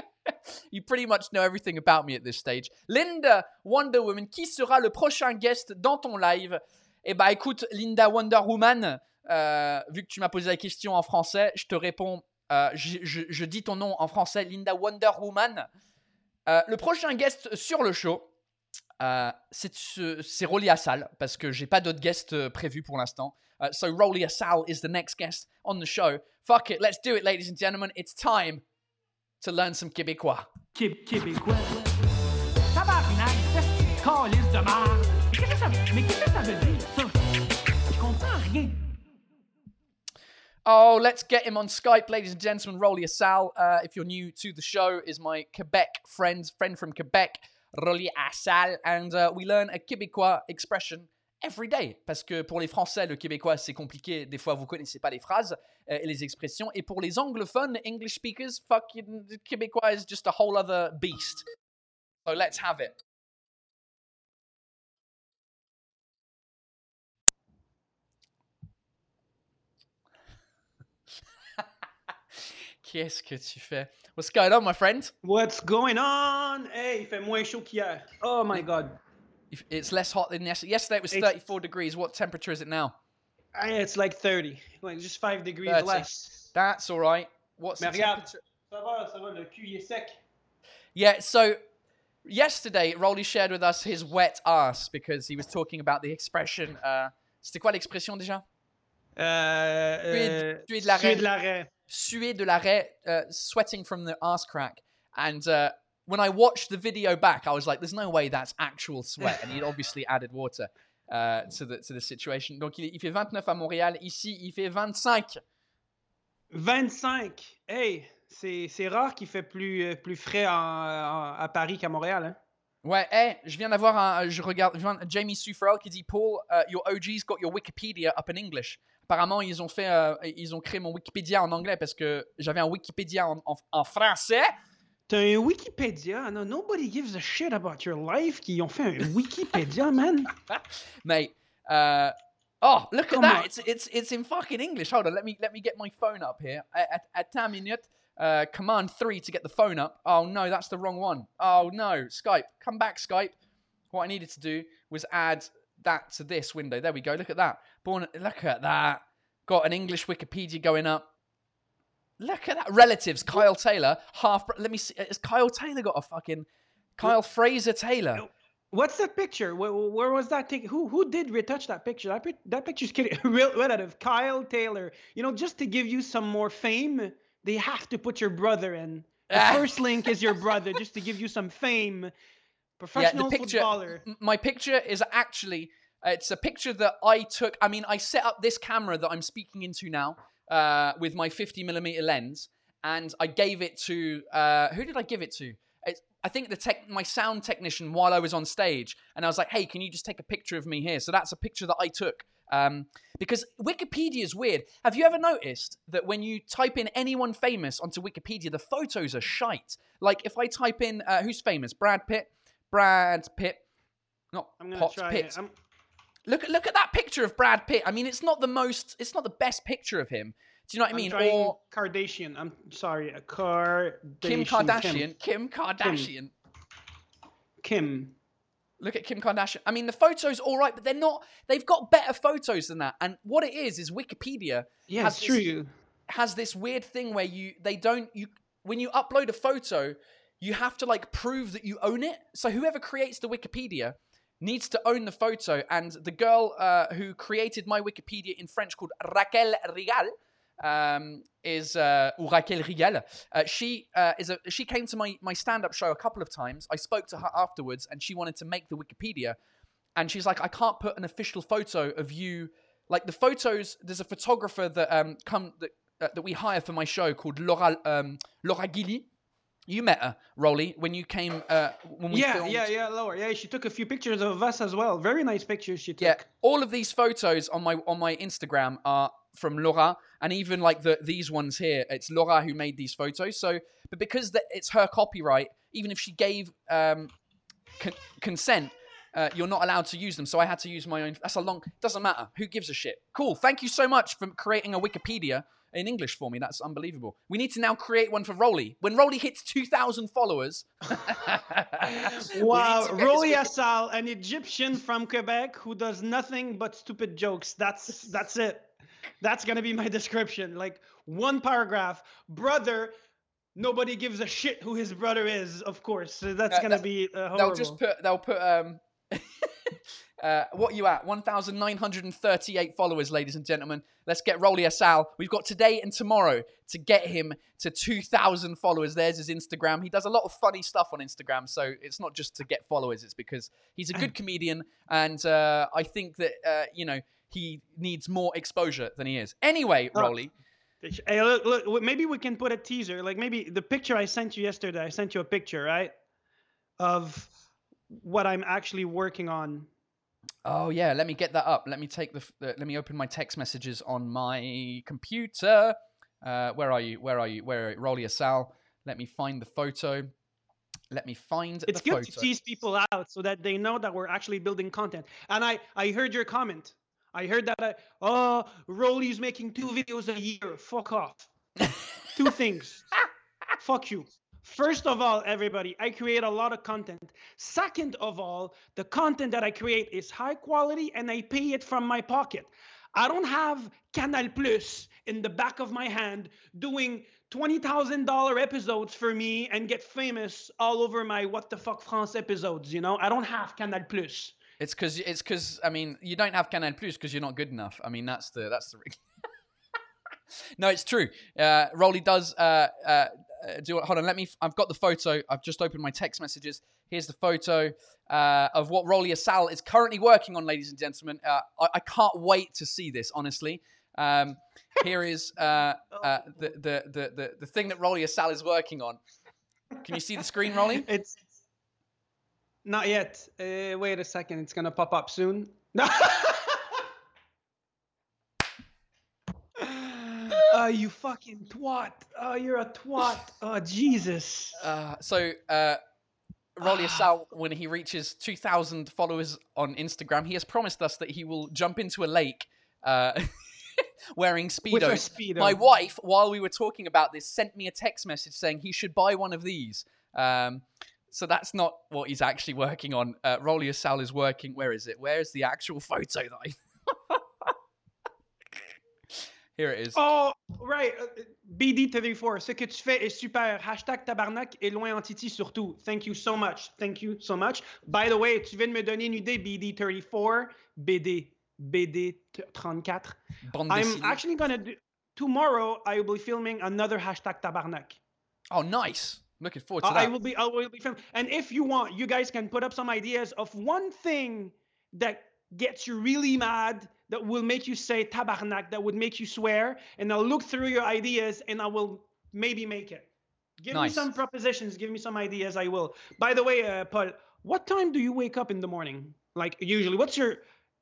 (laughs) you pretty much know everything about me at this stage. Linda Wonder Woman, qui sera le prochain guest dans ton live? Eh ben, écoute, Linda Wonder Woman, euh, vu que tu m'as posé la question en français, je te réponds. euh, je dis ton nom en français, Linda Wonder Woman. Euh, le prochain guest sur le show, euh, c'est ce- Rolly Assal, parce que j'ai pas d'autres guests euh, prévus pour l'instant. Uh, so Rolly Assal is the next guest on the show. Fuck it, let's do it, ladies and gentlemen. It's time to learn some Québécois. Qué- Québécois. Tabarnak, calice de merde. Mais qu'est-ce que ça veut- Mais qu'est-ce que ça veut dire, ça? Je comprends rien. Oh, let's get him on Skype, ladies and gentlemen. Rolly Assal, uh, if you're new to the show, is my Quebec friend, friend from Quebec, Rolly Assal, and uh, we learn a Québécois expression every day. Parce que pour les Français, le Québécois c'est compliqué. Des fois, vous connaissez pas les phrases euh, et les expressions. Et pour les anglophones, English speakers, fuck, you, the Québécois is just a whole other beast. So let's have it. (laughs) Qu'est-ce que tu fais? What's going on, my friend? What's going on? Hey, il fait moins chaud qu'hier. Oh my god. It's less hot than yesterday. Yesterday it was It's- 34 degrees. What temperature is it now? It's like 30. Like just 5 degrees 30. less. That's all right. What's Mais the regarde, temperature? ça va, ça va, le cul est sec. Yeah, so yesterday Rolly shared with us his wet ass because he was talking about the expression. Uh, C'était quoi l'expression déjà? Euh, euh, tuer de de la raie. Suer de la raie, uh, sweating from the ass crack. And uh, when I watched the video back, I was like, "There's no way that's actual sweat." And he'd obviously added water uh, to the to the situation. Donc il, il fait 29 à Montréal. Ici, il fait 25. 25. Hey, c'est c'est rare qu'il fait plus, euh, frais en- en- à Paris qu'à Montréal. Hein? Ouais, hey, je viens d'avoir un. Je regarde. je viens- Jamie Sufferel qui dit Paul, uh, your OG's got your Wikipedia up in English. Apparemment, ils ont fait. euh, ils ont créé mon Wikipédia en anglais parce que j'avais un Wikipédia en, en- en français. T'as un Wikipédia? No, nobody gives a shit about your life. Qui ont fait un Wikipédia, man. (laughs) Mate, uh, oh, look Come at that. It's it's it's in fucking English. Hold on, let me let me get my phone up here. At, at, at minute, uh, command three to get the phone up. Oh no, that's the wrong one. Oh no, Skype, come back, Skype. What I needed to do was add that to this window. There we go. Look at that. Born. Look at that. Got an English Wikipedia going up. Look at that. Relatives. Kyle Taylor. Half. Let me see. Has Kyle Taylor got a fucking? Kyle Fraser Taylor. What's that picture? Where, where was that taken? Who who did retouch that picture? That, that picture's kidding. (laughs) Real relative. Kyle Taylor. You know, just to give you some more fame, they have to put your brother in. The Ah. first link is your brother, (laughs) just to give you some fame. Professional picture- footballer. My picture is actually it's a picture that I took. I mean, I set up this camera that I'm speaking into now uh, with my 50 millimeter lens, and I gave it to uh, who did I give it to? It's, I think the tech, my sound technician while I was on stage, and I was like, "Hey, can you just take a picture of me here?" So that's a picture that I took. Um, because Wikipedia is weird. Have you ever noticed that when you type in anyone famous onto Wikipedia, the photos are shite? Like if I type in uh, who's famous, Brad Pitt, Brad Pitt, not I'm gonna Pot try Pitt. it. I'm, Look at look at that picture of Brad Pitt. I mean, it's not the most, it's not the best picture of him. Do you know what I mean? Or Kardashian. I'm sorry, a Kardashian. Kim Kardashian. Kim Kardashian. Kim. Look at Kim Kardashian. I mean, the photos all right, but they're not. They've got better photos than that. And what it is is Wikipedia Yeah, has it's this- true. has this weird thing where you they don't you when you upload a photo, you have to like prove that you own it. So whoever creates the Wikipedia needs to own the photo. And the girl uh, who created my Wikipedia in French called Raquel Rigal um, is uh, Raquel Rigal. Uh, she uh, is a she came to my my stand up show a couple of times. I spoke to her afterwards, and she wanted to make the Wikipedia. And she's like, I can't put an official photo of you. Like the photos, there's a photographer that um come that uh, that we hire for my show called Laura um Laura Gilly. You met her, Rolly, when you came uh, when we Yeah, filmed. yeah, yeah, lower. Yeah, she took a few pictures of us as well. Very nice pictures she took. Yeah, all of these photos on my on my Instagram are from Laura, and even like the these ones here, it's Laura who made these photos. So, but because that it's her copyright, even if she gave um, con- consent, uh, you're not allowed to use them. So I had to use my own. That's a long. Doesn't matter. Who gives a shit? Cool. Thank you so much for creating a Wikipedia in English for me. That's unbelievable. We need to now create one for Rolly. When Rolly hits 2,000 followers. (laughs) Wow, need to get Rolly Assal, an Egyptian from Quebec who does nothing but stupid jokes. That's that's it. That's gonna be my description. Like one paragraph. Brother, nobody gives a shit who his brother is. Of course, So that's Uh, gonna that- be uh, horrible. they'll just put they'll put um uh what are you at 1938 followers ladies and gentlemen let's get Rolly Assal we've got today and tomorrow to get him to 2000 followers there's his Instagram he does a lot of funny stuff on Instagram so it's not just to get followers it's because he's a good (clears throat) comedian and uh I think that uh you know he needs more exposure than he is anyway Oh. Rolly Hey, look, look, maybe we can put a teaser. Like maybe the picture I sent you yesterday. I sent you a picture, right, of what I'm actually working on. Oh yeah, let me get that up. Let me take the, the let me open my text messages on my computer. Uh, where are you? Where are you? Where are you? Rolly Assal. Let me find the photo. Let me find It's good photo. to tease people out so that they know that we're actually building content. And I, I heard your comment. I heard that. I, oh, Rolly's making two videos a year. Fuck off. (laughs) two things. Fuck you. First of all, everybody, I create a lot of content. Second of all, the content that I create is high quality and I pay it from my pocket. I don't have Canal Plus in the back of my hand doing $20,000 episodes for me and get famous all over my What the Fuck France episodes, you know? I don't have Canal Plus. It's because it's because I mean you don't have Canal Plus because you're not good enough. I mean that's the that's the. (laughs) no, it's true. Uh, Rolly does. Uh, uh, uh, do hold on. Let me. I've got the photo. I've just opened my text messages. Here's the photo uh, of what Rolly Assal is currently working on, ladies and gentlemen. Uh, I, I can't wait to see this. Honestly, um, here is uh, (laughs) uh, the, the the the the thing that Rolly Assal is working on. Can you see the screen, Rolly? (laughs) It's not yet. Uh, wait a second. It's going to pop up soon. (laughs) Oh, you fucking twat. Oh, you're a twat. Oh, Jesus. Uh, so, uh, Rolly Sal, when he reaches 2,000 followers on Instagram, he has promised us that he will jump into a lake uh, (laughs) wearing Speedos. speedo. My wife, while we were talking about this, sent me a text message saying he should buy one of these. Um, so that's not what he's actually working on. Uh, Rolly Sal is working. Where is it? Where is the actual photo that I. Here it is. Oh, right. uh, BD34, ce que tu fais est super. Hashtag tabarnak et loin en titi surtout. Thank you so much. Thank you so much. By the way, tu viens de me donner une idée, BD34, BD, BD34. Bande I'm actually gonna do, tomorrow I will be filming another hashtag tabarnak. Oh, nice. Looking forward to I I will be I will be filming. And if you want, you guys can put up some ideas of one thing that gets you really mad, that will make you say tabarnak, that would make you swear, and I'll look through your ideas and I will maybe make it. Give Nice. me some propositions, give me some ideas, I will. By the way, uh, Paul, what time do you wake up in the morning? Like usually, what's your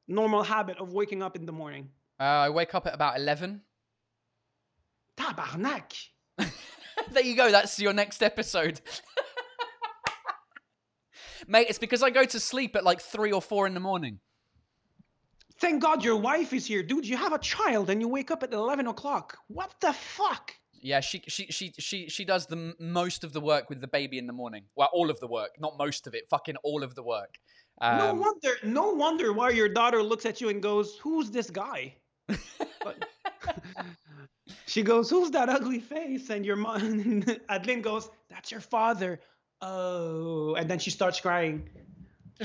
normal habit of waking up in the morning? Uh, I wake up at about 11. Tabarnak. (laughs) there you go. That's your next episode. (laughs) Mate, it's because I go to sleep at like 3 or 4 in the morning. Thank God your wife is here, dude. You have a child and you wake up at 11 o'clock. What the fuck? Yeah, she she she she she does the most of the work with the baby in the morning. Well, all of the work, not most of it. Fucking all of the work. no Um, wonder, no wonder why your daughter looks at you and goes, "Who's this guy?" But- (laughs) (laughs) she goes, "Who's that ugly face?" And your mom, (laughs) Adeline goes, "That's your father." Oh, and then she starts crying.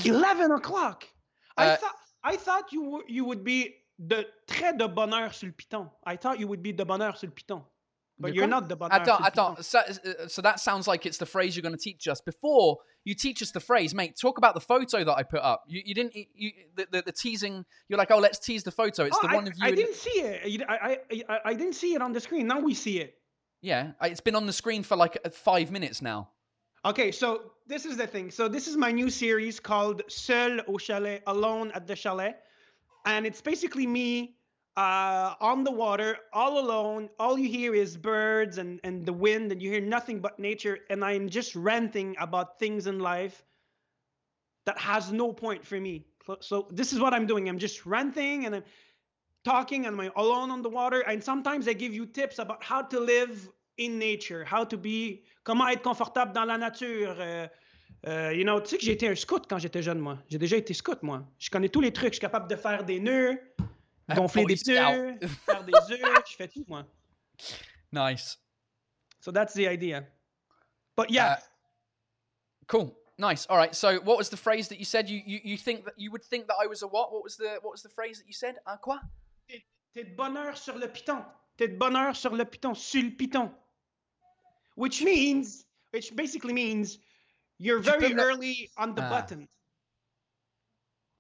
Eleven o'clock. I Uh, thought, I thought you you would be de très de bonheur sur le piton. I thought you would be de bonheur sur le piton, but De you're not the bonheur. Attends, sur le piton. attends. So, uh, so that sounds like it's the phrase you're going to teach us. Before you teach us the phrase, mate, talk about the photo that I put up. You, you didn't. You, the, the, the teasing. You're like, oh, let's tease the photo. It's Oh, the I, one of you. I didn't see it. I, I, I, I didn't see it on the screen. Now we see it. Yeah, it's been on the screen for like uh, five minutes now. Okay, so this is the thing. So this is my new series called Seul au chalet, Alone at the Chalet. And it's basically me uh, on the water, all alone. All you hear is birds and, and the wind, and you hear nothing but nature. And I'm just ranting about things in life that has no point for me. So, this is what I'm doing. I'm just ranting and I'm talking and I'm alone on the water. And sometimes I give you tips about how to live in nature, how to be, comment être confortable dans la nature. euh, euh, you know, tu sais que j'ai été un scout quand j'étais jeune, moi. J'ai déjà été scout, moi. Je connais tous les trucs. Je suis capable de faire des nœuds, gonfler Boy des pneus, (laughs) faire des œufs. Je fais tout, moi. Nice. So that's the idea. But yeah, Uh, Cool. Nice. All right. So, what was the phrase that you said? You you, you think that you would think that I was a what? What was the what was the phrase that you said? Un quoi? t'es t'es de bonheur sur le piton. T'es de bonheur sur le piton, sur le piton. Which means, which basically means you're very early on the Ah. button.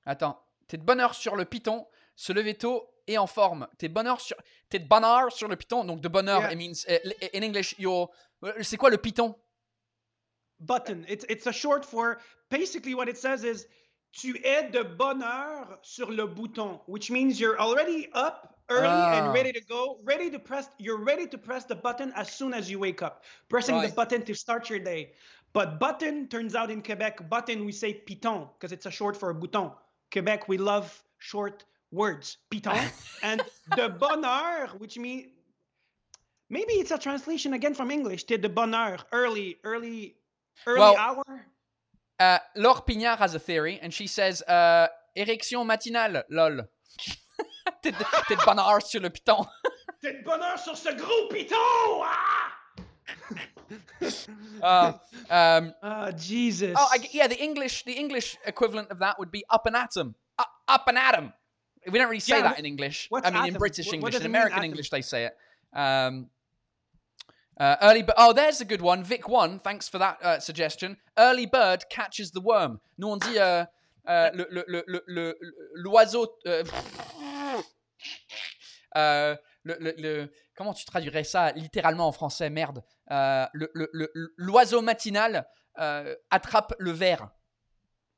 Attends. T'es de bonne heure sur le piton, se lever tôt et en forme. T'es de bonne heure sur t'es de bonne heure sur le piton. Donc de bonne heure, Yeah. it means uh, li- in English you're. C'est quoi le piton? Button. It's it's a short for basically what it says is tu es de bonheur sur le bouton, which means you're already up early Ah. and ready to go, ready to press. You're ready to press the button as soon as you wake up, pressing the button to start your day. But button turns out in Quebec, button we say piton because it's a short for bouton. Quebec we love short words, piton, (laughs) and de bonheur, which means maybe it's a translation again from English. to de bonheur, early, early, early Well- hour. Uh, Laure Pignard has a theory, and she says uh, érection matinale. Lol. (laughs) t'es de, t'es de bonne heure sur le piton. (laughs) T'es de bonheur sur ce gros piton! Ah! Uh, um, (laughs) Ah, Jesus. Oh, I yeah, the English the English equivalent of that would be up and atom. Up, up and atom. We don't really say Yeah, that in English. I mean, in? British Wh- what English, does in American? English, they say it. Um, uh, early, but oh, there's a good one. Vic one, thanks for that uh, suggestion. Early bird catches the worm. Nous on dit euh, euh, le le le le l'oiseau. euh, (laughs) euh, le, le, le- comment tu traduirais ça littéralement en français Merde. Euh, l'oiseau matinal euh, attrape le ver.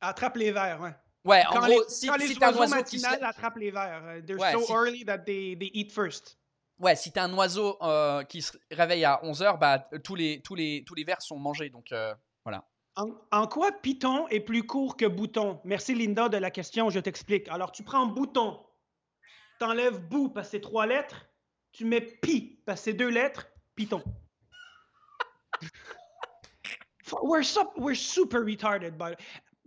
Attrape les vers, ouais. Ouais, en Quand gros, les, si, quand si les oiseaux matinales attrapent les vers. They're Ouais, so si- early that they, they eat first. Ouais, si t'es un oiseau euh, qui se réveille à 11h, bah, tous, les, tous, les, tous les vers sont mangés. Donc euh, voilà. En, en quoi Python est plus court que bouton? Merci Linda de la question, je t'explique. Alors tu prends bouton, t'enlèves bout parce que c'est trois lettres, tu mets pi parce que c'est deux lettres, Python. (laughs) We're, sup- we're super retarded, but,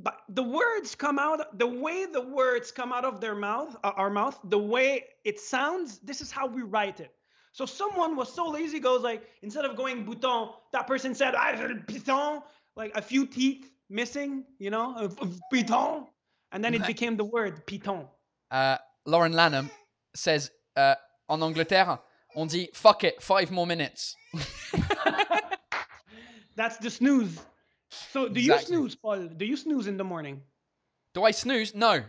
but the words come out, the way the words come out of their mouth, uh, our mouth, the way it sounds, this is how we write it. So someone was so lazy, goes like, instead of going bouton, that person said, ah, python, like a few teeth missing, you know, of, of. And then it became the word piton Uh, Lauren Lanham says uh, en Angleterre, on dit fuck it, five more minutes. (laughs) That's the snooze. So do Exactly. you snooze, Paul? Do you snooze in the morning? Do I snooze? No.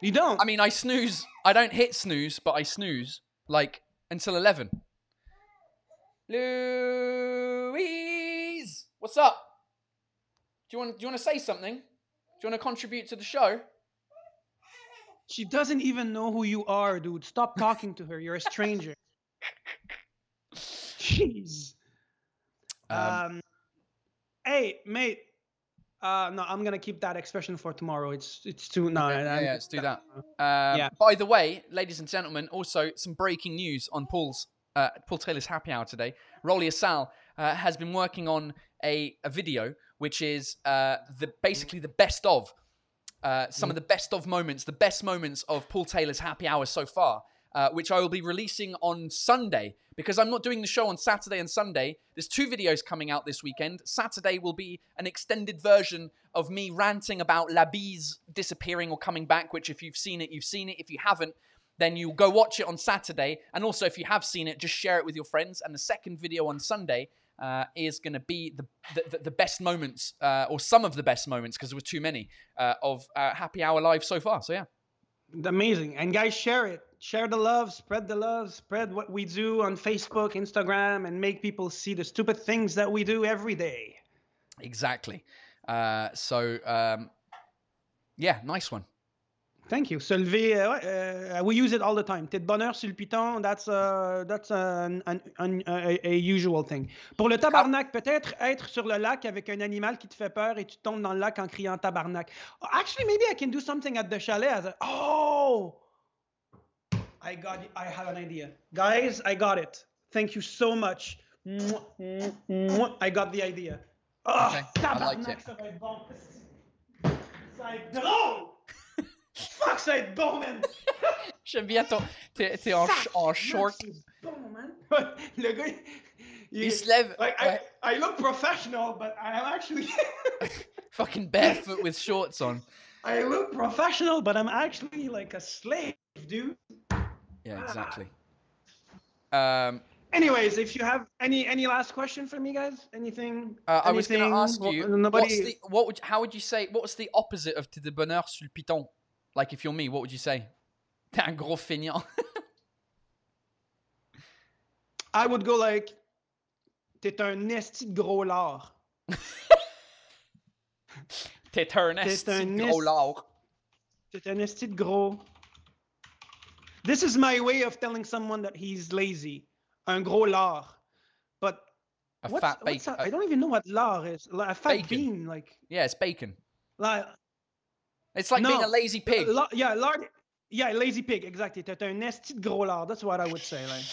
You don't. I mean, I snooze. I don't hit snooze, but I snooze like until 11. Louise! What's up? Do you want, do you want to say something? Do you want to contribute to the show? she doesn't even know who you are, dude. Stop talking to her. You're a stranger. (laughs) Jeez. Um, Um, hey, mate. Uh, no, I'm gonna keep that expression for tomorrow. It's it's too no. yeah, I'm- yeah, let's do that. Um, Yeah. By the way, ladies and gentlemen, also some breaking news on Paul's uh, Paul Taylor's happy hour today. Rolly Assal uh, has been working on a, a video which is uh, the basically the best of uh, some of the best of moments, the best moments of Paul Taylor's happy hour so far. Uh, which I will be releasing on Sunday because I'm not doing the show on Saturday and Sunday. There's two videos coming out this weekend. Saturday will be an extended version of me ranting about La Bise disappearing or coming back, which if you've seen it, you've seen it. If you haven't, then you go watch it on Saturday. And also, if you have seen it, just share it with your friends. And the second video on Sunday uh, is going to be the, the, the best moments, uh, or some of the best moments, because there were too many, uh, of uh, Happy Hour Live so far. So, yeah. Amazing. And guys, share it. Share the love, spread the love, spread what we do on Facebook, Instagram, and make people see the stupid things that we do every day. Exactly. Uh, so, um, yeah, nice one. Thank you. Se lever, euh, ouais, uh, we use it all the time. T'es de bonheur sur le piton, that's, uh, that's an, an, an, a, a usual thing. Pour le tabarnak, peut-être être sur le lac avec un animal qui te fait peur et tu tombes dans le lac en criant tabarnak. Actually, maybe I can do something at the chalet as a, oh! I got it. I have an idea. Guys, I got it. Thank you so much. I got the idea. Oh, Okay, tabarnak, it. ça va être bon. Ça va être drôle! Fuck, ça va être bon, man! J'aime bien ton. T'es, t'es en, en short. C'est bon, man. Le gars, il, Il se lève. Like, ouais, I, I look professional, but I am actually. (laughs) fucking barefoot with shorts on. I look professional, but I'm actually like a slave, dude. Yeah, exactly. Um, Anyways, if you have any any last question for me, guys, anything? uh, I was going to anything? ask Well, you, Nobody. what's the, what would, how would you say, what's the opposite of t'es de bonheur sur le piton? Like if you're me, what would you say? (laughs) T'es un gros feignant. (laughs) I would go like, t'es un esti de gros lard. (laughs) T'es un esti de gros lard. T'es un esti de gros. This is my way of telling someone that he's lazy. Un gros lard. But A what's, fat bacon. that? I don't even know what lard is. Like a fat Bacon. bean, like yeah, it's bacon. like It's like being a lazy uh, pig. La- yeah. Yeah, lazy pig, exactly. T'es un esti de gros lard. That's what I would say. Like,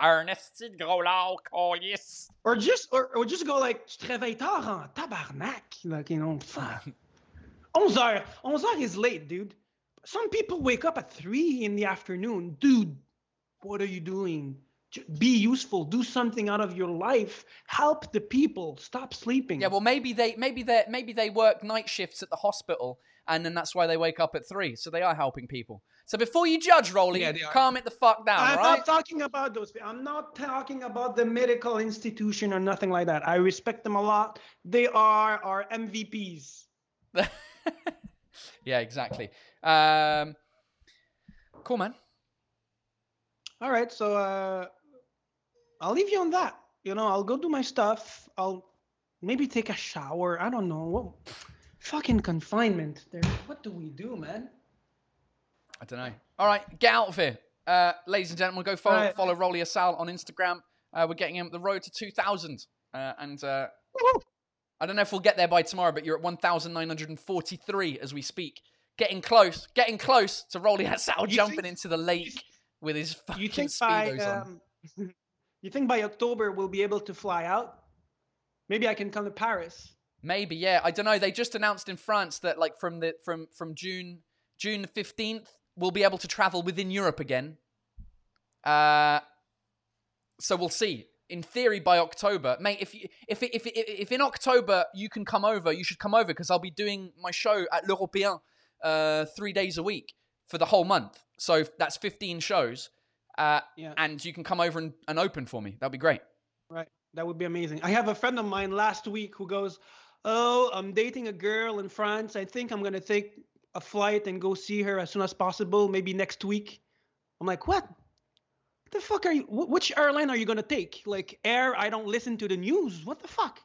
(laughs) un esti de gros lard, oh yes. or just or, or just go like, tu te réveilles tard en tabarnak. Like, you know, fuck. (laughs) 11 heures. 11 heures is late, dude. Some people wake up at 3 in the afternoon. Dude, what are you doing? Ju- Be useful. Do something out of your life. Help the people. Stop sleeping. Yeah, well, maybe they maybe they maybe they work night shifts at the hospital, and then that's why they wake up at three. So they are helping people. So before you judge, Rolly, Yeah, they are. calm it the fuck down, I'm right? not talking about those. pe- I'm not talking about the medical institution or nothing like that. I respect them a lot. They are our MVPs. (laughs) yeah, exactly. Um, cool, man. All right, so uh, I'll leave you on that. You know, I'll go do my stuff. I'll maybe take a shower. I don't know. What fucking confinement? There. What do we do, man? I don't know. All right, get out of here. Uh, ladies and gentlemen, go follow, Right. follow Rolly Assal on Instagram. Uh, we're getting him the road to 2,000. Uh, and uh, I don't know if we'll get there by tomorrow, but you're at 1,943 as we speak. Getting close, getting close to Rolly Assal jumping think- into the lake with his fucking think by speedos on. (laughs) you think by October we'll be able to fly out? Maybe I can come to Paris. Maybe, yeah. I don't know. They just announced in France that like from the from from June June fifteenth, we'll be able to travel within Europe again. Uh, so we'll see. In theory, by October, mate. If you, if if if if in October you can come over, you should come over because I'll be doing my show at L'Européen uh, three days a week for the whole month. So that's fifteen shows, uh, Yeah. and you can come over and, and open for me. That'd be great. Right. That would be amazing. I have a friend of mine last week who goes, "Oh, I'm dating a girl in France. I think I'm gonna take a flight and go see her as soon as possible, maybe next week." I'm like, "What? What the fuck are you? wh- Which airline are you gonna take? Like Air? I don't listen to the news. What the fuck?"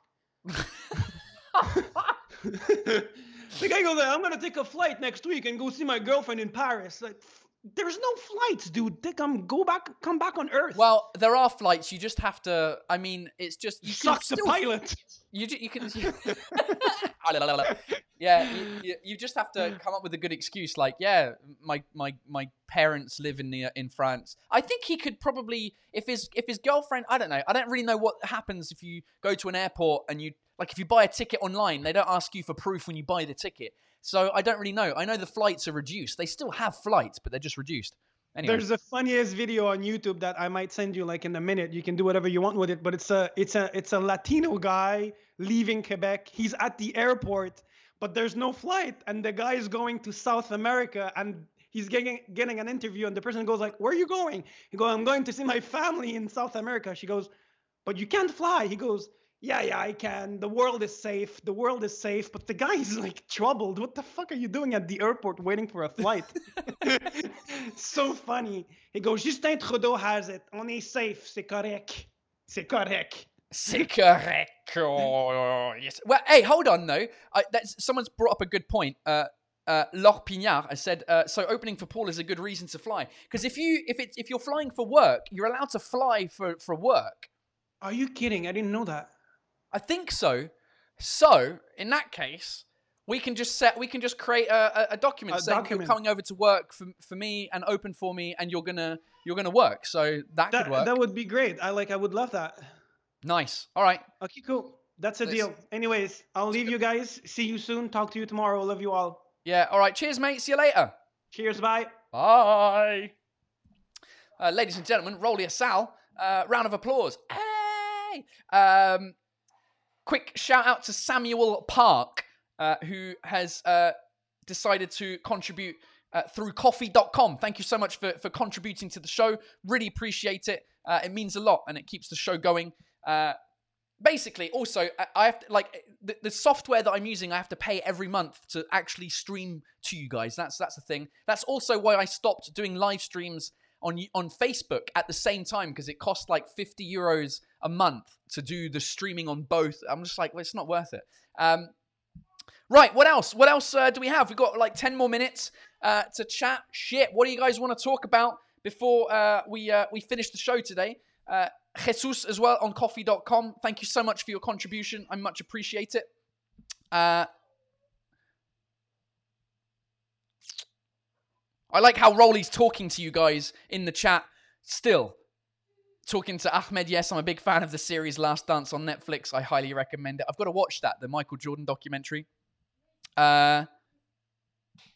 the guy goes, "I'm gonna take a flight next week and go see my girlfriend in Paris." Like, there's no flights, dude. They come, go back, come back on Earth. Well, there are flights. You just have to. I mean, it's just you suck the pilot. You you can. yeah, you, you, you just have to come up with a good excuse. Like, yeah, my my my parents live in the in France. I think he could probably if his if his girlfriend. I don't know. I don't really know what happens if you go to an airport and you like if you buy a ticket online. They don't ask you for proof when you buy the ticket. So I don't really know. I know the flights are reduced. They still have flights, but they're just reduced. Anyway. There's the funniest video on YouTube that I might send you like in a minute. You can do whatever you want with it, but it's a it's a it's a Latino guy leaving Quebec. He's at the airport, but there's no flight and the guy is going to South America and he's getting getting an interview and the person goes like, "Where are you going?" He goes, "I'm going to see my family in South America." She goes, "But you can't fly." He goes, "Yeah, yeah, I can. The world is safe. The world is safe." But the guy is like troubled. What the fuck are you doing at the airport waiting for a flight? (laughs) so funny. He goes, Justin Trudeau has it. On est safe. C'est correct. C'est correct. C'est correct. (laughs) Oh, yes. Well, hey, hold on though. I, that's, someone's brought up a good point. Uh, uh, Laure Pignard has said, uh, so opening for Paul is a good reason to fly. Because if you if it's if you're flying for work, you're allowed to fly for for work. Are you kidding? I didn't know that. I think so. So in that case, we can just set we can just create a, a, a document A saying document. you're coming over to work for, for me and open for me, and you're gonna you're gonna work. So that, That could work. that would be great. I like. I would love that. nice. All right. Okay, cool. That's a Let's- deal. Anyways, I'll leave you guys. See you soon. Talk to you tomorrow. Love you all. Yeah. All right. Cheers, mate. See you later. Cheers. Bye. Bye. Uh, ladies and gentlemen, Rolly Sal, uh, round of applause. Hey! Um, quick shout out to Samuel Park, uh, who has uh, decided to contribute uh, through Ko-fi.com. Thank you so much for, for contributing to the show. Really appreciate it. Uh, it means a lot and it keeps the show going. Uh, basically also I- have to like the, the software that i'm using i have to pay every month to actually stream to you guys that's that's the thing that's also why i stopped doing live streams on on facebook at the same time because it costs like 50 euros a month to do the streaming on both i'm just like well, it's not worth it um right what else what else uh, do we have we've got like 10 more minutes uh, to chat shit what do you guys want to talk about before uh, we uh, we finish the show today uh, Jesus as well on Ko-fi.com. Thank you so much for your contribution. I much appreciate it. I like how Rolly's talking to you guys in the chat still. Talking to Ahmed, yes, I'm a big fan of the series Last Dance on Netflix. I highly recommend it. I've got to watch that, the Michael Jordan documentary. Uh,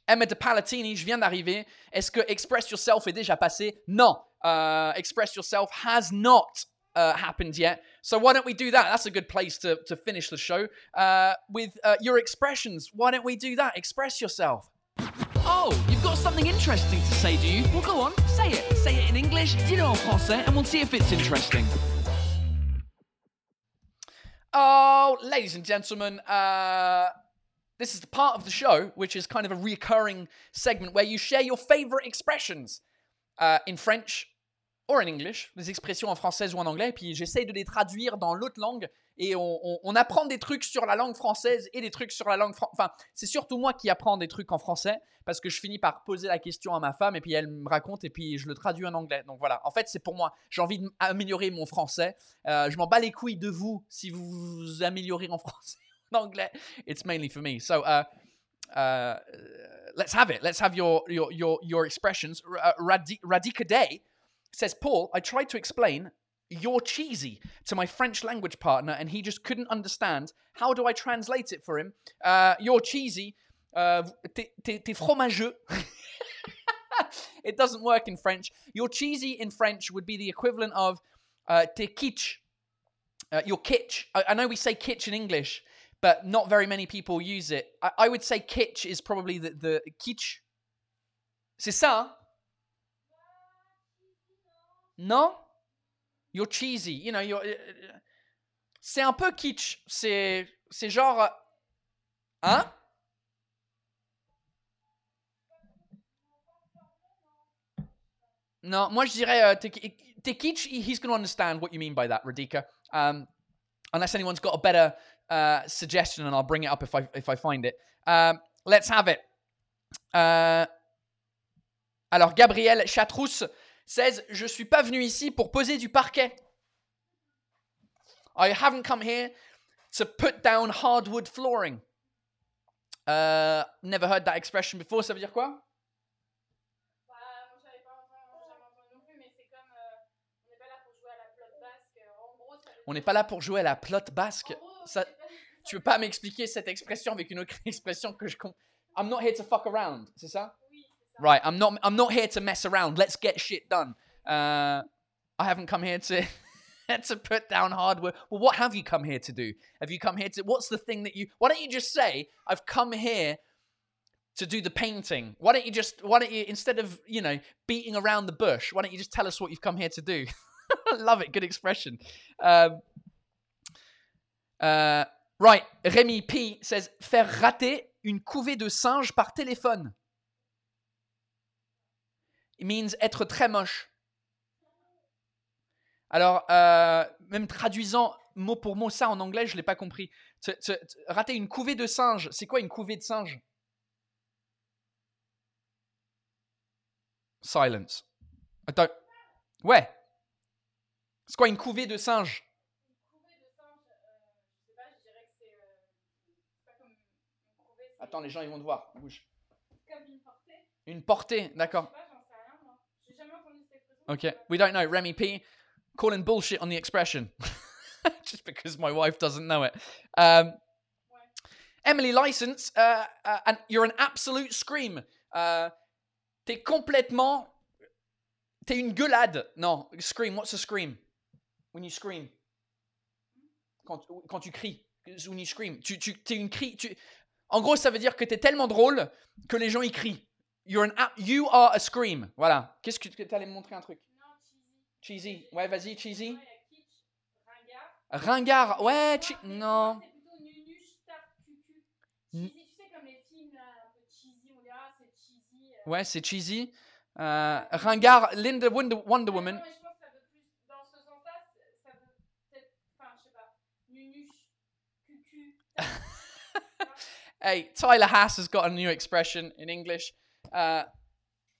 Emma de Palatini, je viens d'arriver. Est-ce que Express Yourself est déjà passé? Non. Uh, Express Yourself has not uh, happened yet. So why don't we do that? That's a good place to, to finish the show. Uh, with uh, your expressions, why don't we do that? Express yourself. Oh, you've got something interesting to say, do you? Well, go on, say it. Say it in English, dis-le en français, and we'll see if it's interesting. Oh, ladies and gentlemen, uh, this is the part of the show which is kind of a recurring segment where you share your favorite expressions uh, in French, or in English, les expressions en français ou en anglais, puis j'essaie de les traduire dans l'autre langue et on, apprend des trucs sur la langue française et des trucs sur la langue française. Enfin, c'est surtout moi qui apprends des trucs en français parce que je finis par poser la question à ma femme et puis elle me raconte et puis je le traduis en anglais. Donc voilà, en fait, c'est pour moi. J'ai envie d'améliorer mon français. Euh, je m'en bats les couilles de vous si vous vous améliorez en (laughs) français, en anglais. It's mainly for me. So, uh, uh, let's have it. Let's have your expressions. Uh, Radi- Radika Day says, Paul, I tried to explain you're cheesy to my French language partner, and he just couldn't understand. How do I translate it for him? Uh, you're cheesy. Uh, t'es, fromageux. (laughs) it doesn't work in French. You're cheesy in French would be the equivalent of uh, t'es kitsch. Uh, you're kitsch. I, I know we say kitsch in English, but not very many people use it. I, I would say kitsch is probably the, the kitsch. C'est ça? hein? You're cheesy. You know, you're. uh, C'est un peu kitsch. C'est, c'est genre. euh, Hein? Non, moi je dirais euh, t'es, kitsch. He's going to understand what you mean by that, Radika. Um, unless anyone's got a better uh, suggestion, and I'll bring it up if I if I find it. Um, let's have it. Euh, alors Gabriel Chatrousse says Je suis pas venu ici pour poser du parquet. I haven't come here to put down hardwood flooring. Uh, never heard that expression before. Ça veut dire quoi? On n'est pas là pour jouer à la plotte basque. Ça- Tu veux pas m'expliquer cette expression avec une autre (laughs) expression que je comprends I'm not here to fuck around, c'est ça? Right, I'm not I'm not here to mess around. Let's get shit done. Uh, I haven't come here to (laughs) to put down hardware. Well, what have you come here to do? Have you come here to what's the thing that you Why don't you just say I've come here to do the painting? Why don't you just why don't you instead of, you know, beating around the bush, why don't you just tell us what you've come here to do? (laughs) Love it, good expression. Um, uh, right, Rémi P says faire rater une couvée de singes par téléphone. It means être très moche. Alors, euh, même traduisant mot pour mot ça en anglais, je ne l'ai pas compris. Rater une couvée de singes, c'est quoi une couvée de singes Silence. Attends. Ouais. C'est quoi une couvée de singes Couvée de singe, Attends, les gens ils vont te voir. Bouge. comme une portée. Une d'accord. Okay, we don't know. Remy P calling bullshit on the expression (laughs) just because my wife doesn't know it. Um, Emily License, uh, uh, and you're an absolute scream. Uh, t'es complètement. T'es une gueulade. Non, scream. What's a scream? When you scream. Quand, quand tu cries. When you scream. Tu, tu, t'es une cri. Tu... En gros, ça veut dire que t'es tellement drôle que les gens y crient. You are a scream. Voilà. Qu'est-ce que tu allais me montrer un truc? Cheesy. Ouais, vas-y, cheesy. Non, ringard. Ouais, non. Ouais, c'est cheesy. Euh, ringard, Linda Wonder, Wonder Woman. (laughs) hey, Tyler Haas has got a new expression in English. Uh,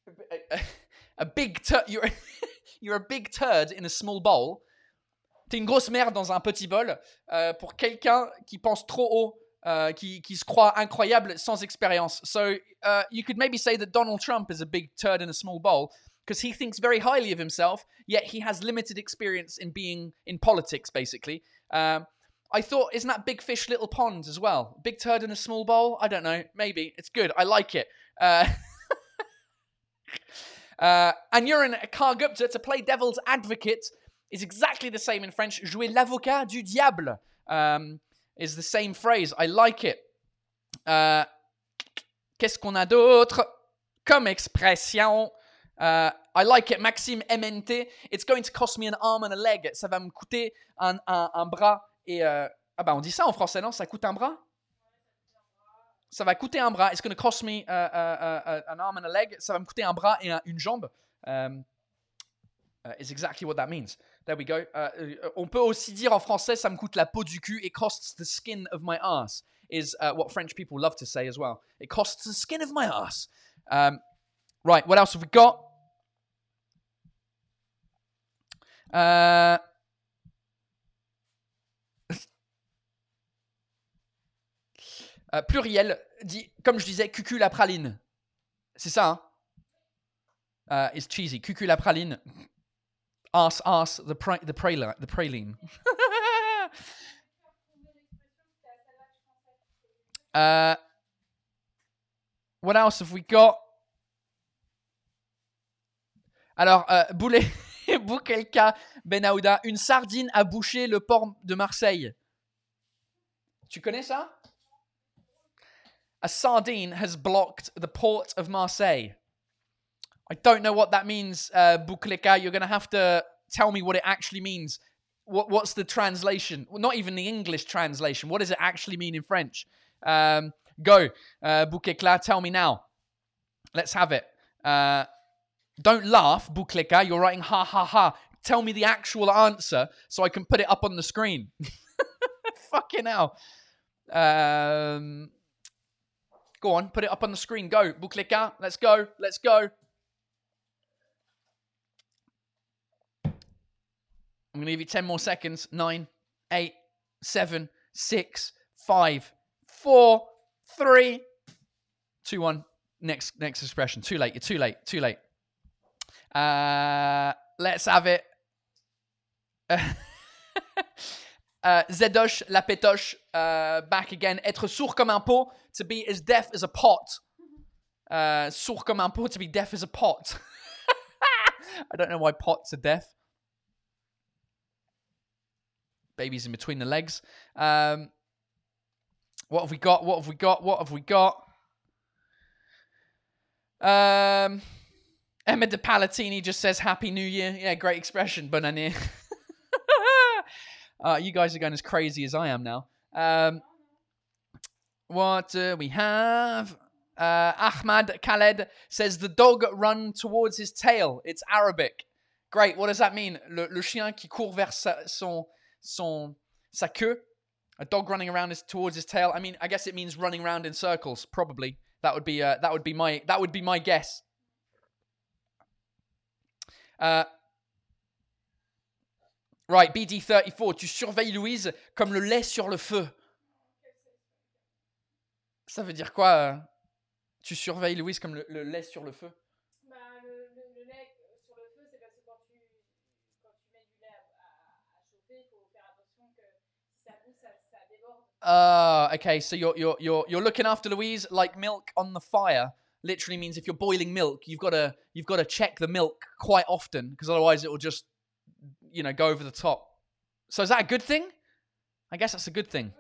(laughs) a, a big turd. You're, (laughs) you're a big turd in a small bowl. T'es une grosse merde dans un petit bol. euh, pour quelqu'un qui pense trop haut, euh, qui, qui se croit incroyable sans expérience. So uh, you could maybe say that Donald Trump is a big turd in a small bowl because he thinks very highly of himself, yet he has limited experience in being in politics, basically. Um, I thought, isn't that big fish, little pond as well? Big turd in a small bowl? I don't know. Maybe. It's good. I like it. Uh, (laughs) uh, and you're in a Carl Gupta to play devil's advocate is exactly the same in French. Jouer l'avocat du diable um, is the same phrase. I like it. Uh, Qu'est-ce qu'on a d'autre? Comme expression? Uh, I like it. Maxime MNT. It's going to cost me an arm and a leg. Ça va me coûter un, un, un bras et. euh, ah bah on dit ça en français, non? Ça coûte un bras? Ça va coûter un bras. It's going to cost me uh, uh, uh, uh, an arm and a leg. Ça va me coûter un bras et un- une jambe. Um, uh, is exactly what that means. There we go. Uh, uh, on peut aussi dire en français, ça me coûte la peau du cul. It costs the skin of my ass. Is uh, what French people love to say as well. It costs the skin of my ass. Um, right. What else have we got? Uh, euh, (laughs) pluriel dit, comme je disais, cucu la praline. C'est ça, hein? Uh, it's cheesy. Cucu la praline. Ass, ass, the, the, praline, the praline. (laughs) uh, what else have we got? Alors, euh, Boulet, (laughs) Boukelka Benahouda, une sardine a bouché le port de Marseille. Tu connais ça? A sardine has blocked the port of Marseille. I don't know what that means, uh, Bouklika. You're going to have to tell me what it actually means. What, what's the translation? Well, not even the English translation. What does it actually mean in French? Um, go, uh, Bouklika. Tell me now. Let's have it. Uh, don't laugh, Bouklika. You're writing ha ha ha. Tell me the actual answer so I can put it up on the screen. (laughs) Fucking hell. Um, go on, put it up on the screen. Go, Bouklika. Let's go. Let's go. I'm going to give you 10 more seconds. Nine, eight, seven, six, five, four, three, two, one. Next, next expression. Too late. You're too late. Too late. Uh, let's have it. (laughs) uh, Zedosh, la pétoche, uh, back again. Être sourd comme un pot, to be as deaf as a pot. Uh, sourd comme un pot, to be deaf as a pot. (laughs) I don't know why pots are deaf. Babies in between the legs. Um, what have we got? What have we got? What have we got? Um, Emma De Palatini just says Happy New Year. Yeah, great expression, Bonanier. (laughs) uh, you guys are going as crazy as I am now. Um, what do we have? Uh, Ahmad Khaled says the dog run towards his tail. It's Arabic. Great. What does that mean? Le, le chien qui court vers sa, son, son, sa queue. A dog running around is towards his tail. I mean, I guess it means running around in circles. Probably. That would be. Uh, that would be my. That would be my guess. Uh, right, BD34. Tu surveilles Louise comme le lait sur le feu. Ça veut dire quoi euh, Tu surveilles Louise comme le, le lait sur le feu Bah, le, le, le lait sur le feu, c'est parce que quand tu, quand tu mets du lait à, à, à chauffer, il faut faire attention que si ça bout, ça, ça déborde. Ah, okay. So you're you're you're you're looking after Louise like milk on the fire. Literally means if you're boiling milk, you've got to you've got to check the milk quite often because otherwise it will just you know go over the top. So is that a good thing? I guess that's a good thing.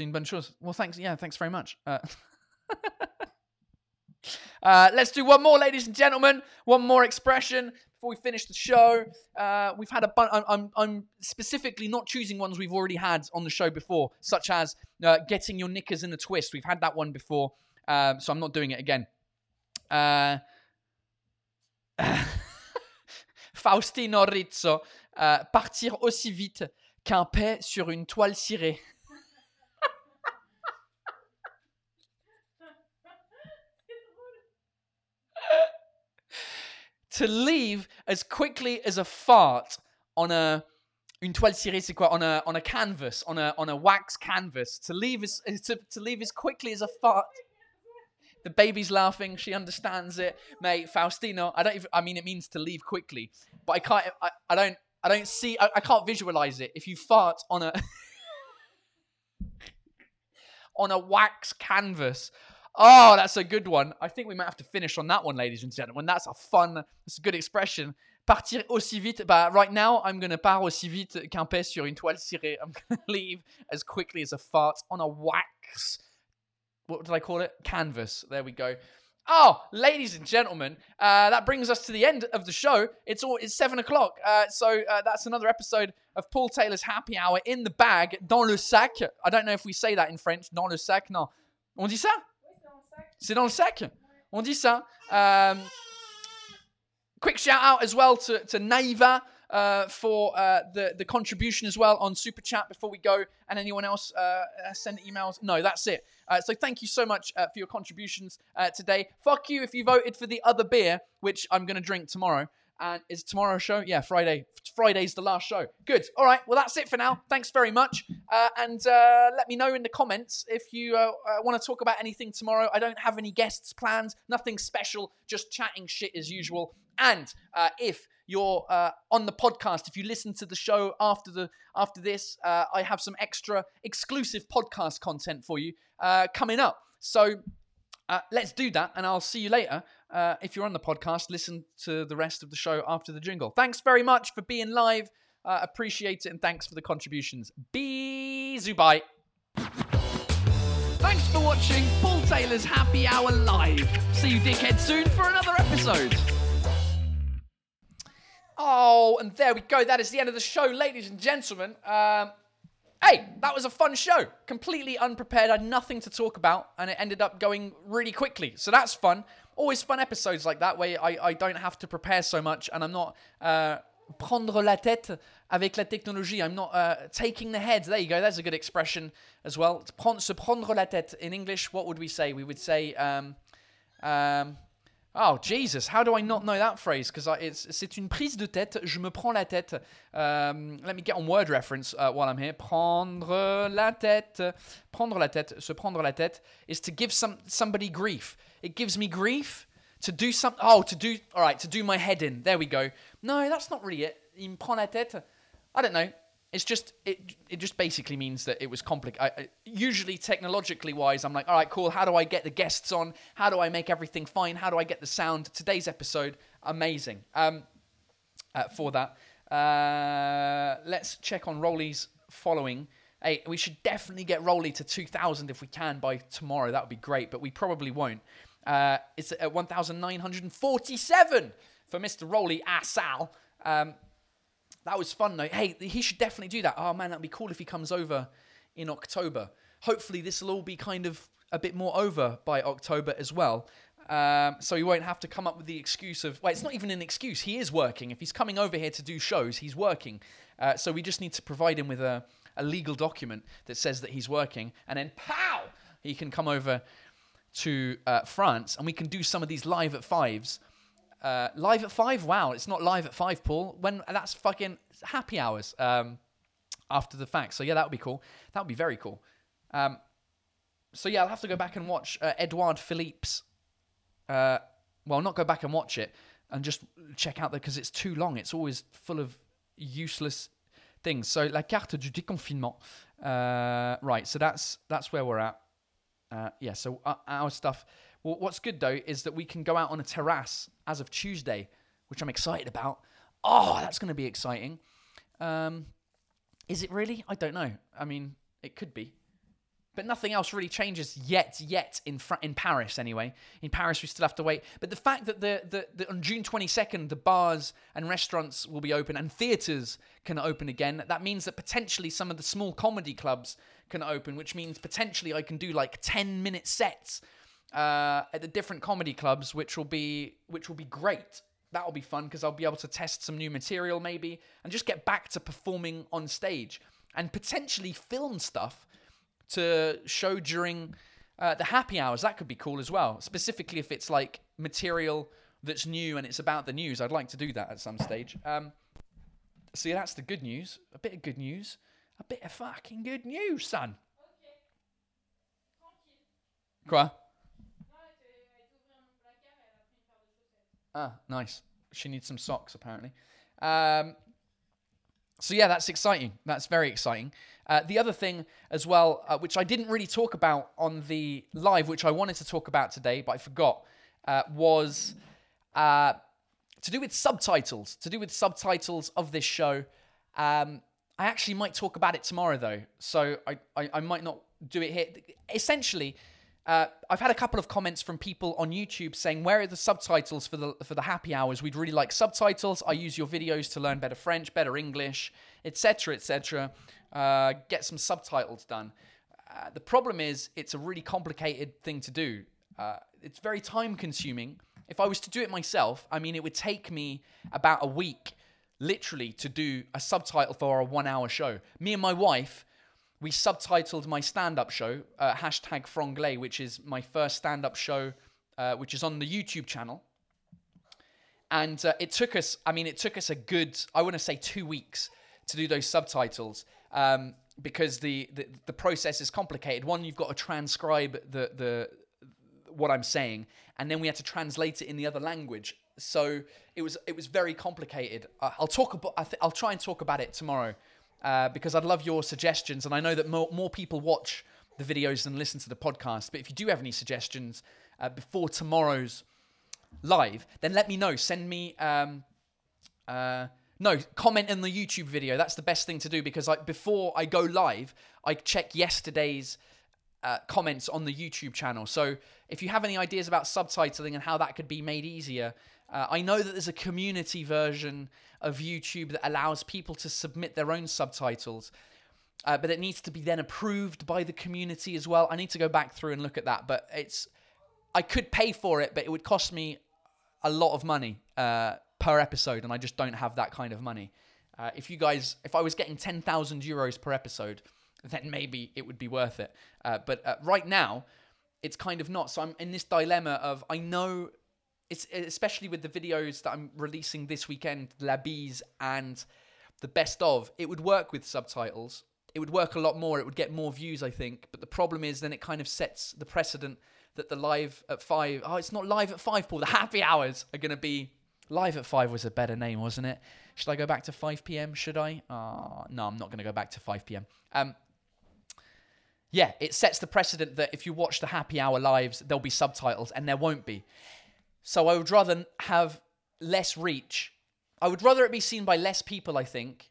Une bonne chose. Well, thanks. Yeah, thanks very much. Uh, (laughs) uh, let's do one more, ladies and gentlemen. One more expression before we finish the show. Uh, we've had a bunch. I'm, I'm, specifically not choosing ones we've already had on the show before, such as uh, getting your knickers in a twist. We've had that one before, um, so I'm not doing it again. (laughs) Faustino Rizzo, uh, partir aussi vite qu'un paix sur une toile cirée. to leave as quickly as a fart on a une toile cirée c'est quoi? On a on a canvas on a on a wax canvas to leave as to leave as quickly as a fart the baby's laughing she understands it mate faustino i don't even, i mean it means to leave quickly but i can't i, I don't i don't see I, I can't visualize it if you fart on a (laughs) on a wax canvas Oh, that's a good one. I think we might have to finish on that one, ladies and gentlemen. That's a fun, that's a good expression. Partir aussi vite. Bah, right now, I'm going to part aussi vite qu'un sur une toile cirée. I'm going (laughs) to leave as quickly as a fart on a wax. What did I call it? Canvas. There we go. Oh, ladies and gentlemen, uh, that brings us to the end of the show. It's all it's seven o'clock, uh, so uh, that's another episode of Paul Taylor's Happy Hour in the bag, dans le sac. I don't know if we say that in French. Dans le sac, non. On dit ça? C'est dans le sac. On dit ça. Euh, quick shout out as well to, to Naiva uh, for uh, the, the contribution as well on Super Chat before we go. And anyone else uh, send emails? No, that's it. Uh, so thank you so much uh, for your contributions today. Fuck you if you voted for the other beer, which I'm going to drink tomorrow. And is tomorrow show? Yeah, Friday. Friday's the last show. Good. All right. Well, that's it for now. Thanks very much. Uh, and uh, let me know in the comments if you uh, want to talk about anything tomorrow. I don't have any guests planned. Nothing special. Just chatting shit as usual. And if you're uh, on the podcast, if you listen to the show after the after this, uh, I have some extra exclusive podcast content for you uh, coming up. So uh, let's do that, and I'll see you later. Uh, if you're on the podcast, listen to the rest of the show after the jingle. Thanks very much for being live. Uh, appreciate it, and thanks for the contributions. Be Zubai. Thanks for watching Paul Taylor's Happy Hour Live. See you, dickhead, soon for another episode. Oh, and there we go. That is the end of the show, ladies and gentlemen. Um, hey, that was a fun show. Completely unprepared. I had nothing to talk about, and it ended up going really quickly. So that's fun. Always fun episodes like that where I, I don't have to prepare so much, and I'm not uh, prendre la tête avec la technologie. I'm not uh, taking the head. There you go. That's a good expression as well. Se prendre la tête. In English, what would we say? We would say. Um, um, Oh Jesus! How do I not know that phrase? Because it's c'est une prise de tête. Je me prends la tête. Um, let me get on word reference uh, while I'm here. Prendre la tête. Prendre la tête. Se prendre la tête is to give some somebody grief. It gives me grief to do some. Oh, to do. All right, to do my head in. There we go. No, that's not really it. Il me prend la tête. I don't know. It's just it. It just basically means that it was complicated. Usually, technologically wise, I'm like, all right, cool. How do I get the guests on? How do I make everything fine? How do I get the sound? Today's episode, amazing. Um, uh, for that, uh, let's check on Rolly's following. Hey, we should definitely get Rolly to 2,000 if we can by tomorrow. That would be great, but we probably won't. Uh, it's at 1,947 for Mr. Rolly Assal. Um, that was fun though. Hey, he should definitely do that. Oh man, that'd be cool if he comes over in October. Hopefully, this will all be kind of a bit more over by October as well. Um, so he won't have to come up with the excuse of, well, it's not even an excuse. He is working. If he's coming over here to do shows, he's working. Uh, so we just need to provide him with a, a legal document that says that he's working. And then, pow, he can come over to uh, France and we can do some of these live at fives. Uh, live at five? Wow, it's not live at five, Paul. When that's fucking happy hours um, after the fact. So yeah, that would be cool. That would be very cool. Um, so yeah, I'll have to go back and watch uh, Edouard Philippe's. Uh, well, not go back and watch it and just check out there because it's too long. It's always full of useless things. So la carte du déconfinement. Uh, right. So that's that's where we're at. Uh, yeah. So uh, our stuff. Well, what's good though is that we can go out on a terrace as of Tuesday, which I'm excited about. Oh, that's going to be exciting. Um, is it really? I don't know. I mean, it could be. But nothing else really changes yet, yet in in Paris anyway. In Paris, we still have to wait. But the fact that the, the, the on June 22nd, the bars and restaurants will be open and theatres can open again, that means that potentially some of the small comedy clubs can open, which means potentially I can do like 10 minute sets uh, at the different comedy clubs, which will be which will be great. That'll be fun because I'll be able to test some new material maybe and just get back to performing on stage and potentially film stuff to show during uh, the happy hours. That could be cool as well. Specifically, if it's like material that's new and it's about the news, I'd like to do that at some stage. Um, so yeah, that's the good news. A bit of good news. A bit of fucking good news, son. Quoi? Ah, nice. She needs some socks, apparently. Um, so yeah, that's exciting. That's very exciting. Uh, the other thing as well, uh, which I didn't really talk about on the live, which I wanted to talk about today, but I forgot, uh, was uh, to do with subtitles. To do with subtitles of this show. Um, I actually might talk about it tomorrow, though, so I, I, I might not do it here. Essentially, uh, I've had a couple of comments from people on YouTube saying, "Where are the subtitles for the for the happy hours? We'd really like subtitles. I use your videos to learn better French, better English, etc., etc. Uh, get some subtitles done." Uh, the problem is, it's a really complicated thing to do. Uh, it's very time consuming, if I was to do it myself, I mean, it would take me about a week, literally, to do a subtitle for a one-hour show. Me and my wife, we subtitled my stand-up show, uh, hashtag Franglais, which is my first stand-up show, uh, which is on the YouTube channel. And uh, it took us, I mean, it took us a good, I want to say two weeks to do those subtitles um, because the, the, the process is complicated. One, you've got to transcribe the, the, what I'm saying, and then we had to translate it in the other language. So it was it was very complicated. Uh, I'll talk about I th- I'll try and talk about it tomorrow uh, because I'd love your suggestions, and I know that more more people watch the videos than listen to the podcast. But if you do have any suggestions uh, before tomorrow's live, then let me know. Send me um, uh, no comment in the YouTube video. That's the best thing to do because I, before I go live, I check yesterday's uh, comments on the YouTube channel. So if you have any ideas about subtitling and how that could be made easier, uh, I know that there's a community version of YouTube that allows people to submit their own subtitles. Uh, but it needs to be then approved by the community as well. I need to go back through and look at that, but it's I could pay for it, but it would cost me a lot of money uh, per episode, and I just don't have that kind of money. Uh, if you guys, if I was getting ten thousand euros per episode, then maybe it would be worth it. Uh, but uh, right now, it's kind of not. So I'm in this dilemma of I know it's especially with the videos that I'm releasing this weekend, La Bise and the best of. It would work with subtitles. It would work a lot more. It would get more views, I think. But the problem is, then it kind of sets the precedent that the live at five. Oh, it's not live at five, Paul. The happy hours are going to be live at five. Was a better name, wasn't it? Should I go back to five p.m.? Should I? Oh, no, I'm not going to go back to five p.m. Um, yeah, it sets the precedent that if you watch the happy hour lives, there'll be subtitles, and there won't be. So I would rather have less reach. I would rather it be seen by less people, I think.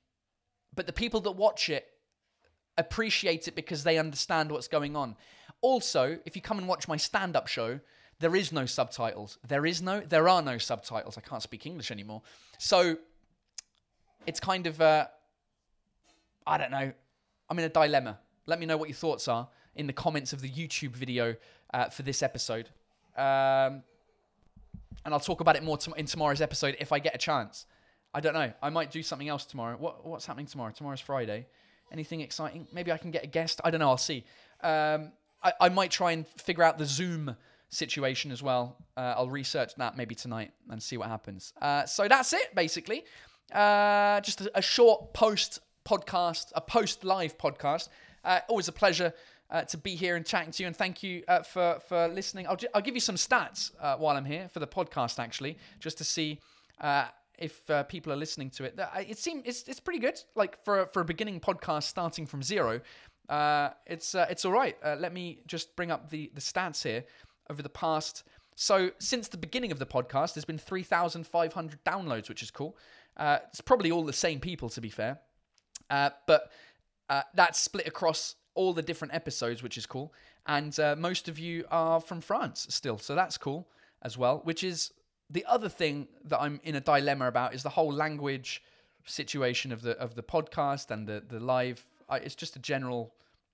But the people that watch it appreciate it because they understand what's going on. Also, if you come and watch my stand up show, there is no subtitles. There is no, there are no subtitles. I can't speak English anymore. So it's kind of, uh, I don't know. I'm in a dilemma. Let me know what your thoughts are in the comments of the YouTube video uh, for this episode. Um, and I'll talk about it more to- in tomorrow's episode if I get a chance. I don't know. I might do something else tomorrow. What What's happening tomorrow? Tomorrow's Friday. Anything exciting? Maybe I can get a guest. I don't know. I'll see. Um, I, I might try and figure out the Zoom situation as well. Uh, I'll research that maybe tonight and see what happens. Uh, so that's it, basically. Uh, just a, a short post podcast, a post live podcast. Always a pleasure uh, to be here and chatting to you, and thank you uh, for for listening. I'll, ju- I'll give you some stats uh, while I'm here for the podcast, actually, just to see uh, if uh, people are listening to it. It seems it's it's pretty good. Like for for a beginning podcast starting from zero, uh, it's it's all right. Let me just bring up the the stats here over the past. So since the beginning of the podcast, there's been 3,500 downloads, which is cool. Uh, it's probably all the same people, to be fair. Uh, but uh, that's split across all the different episodes, which is cool. And uh, most of you are from France still, so that's cool as well. Which is the other thing that I'm in a dilemma about is the whole language situation of the of the podcast and the the live. I, it's just a general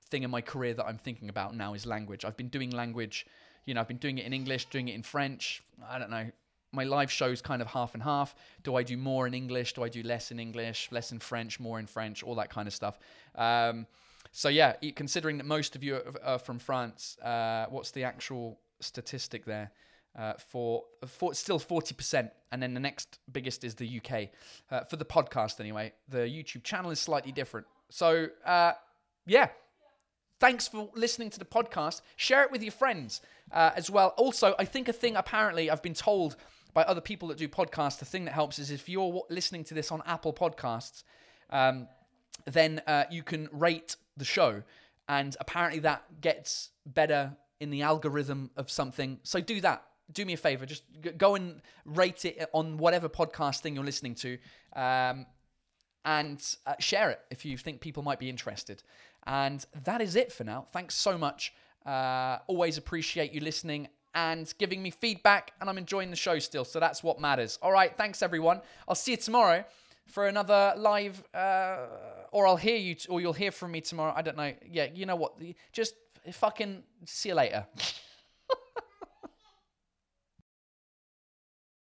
thing in my career that I'm thinking about now is language. I've been doing language, you know, I've been doing it in English, doing it in French. I don't know. My live show's kind of half and half. Do I do more in English? Do I do less in English? Less in French? More in French? All that kind of stuff. Um, so yeah, considering that most of you are, are from France, uh, what's the actual statistic there? Uh, for, for still 40%, and then the next biggest is the UK. Uh, for the podcast, anyway, the YouTube channel is slightly different. So, uh, yeah, thanks for listening to the podcast. Share it with your friends uh, as well. Also, I think a thing apparently I've been told by other people that do podcasts, the thing that helps is if you're listening to this on Apple Podcasts, um, then uh, you can rate the show, and apparently that gets better in the algorithm of something. So do that. Do me a favor, just go and rate it on whatever podcast thing you're listening to. Um, and uh, share it if you think people might be interested. And that is it for now. Thanks so much. Uh, always appreciate you listening and giving me feedback, and I'm enjoying the show still, so that's what matters. All right, thanks everyone. I'll see you tomorrow for another live, uh, or I'll hear you, t- or you'll hear from me tomorrow. I don't know. Yeah, you know what? Just fucking see you later. (laughs)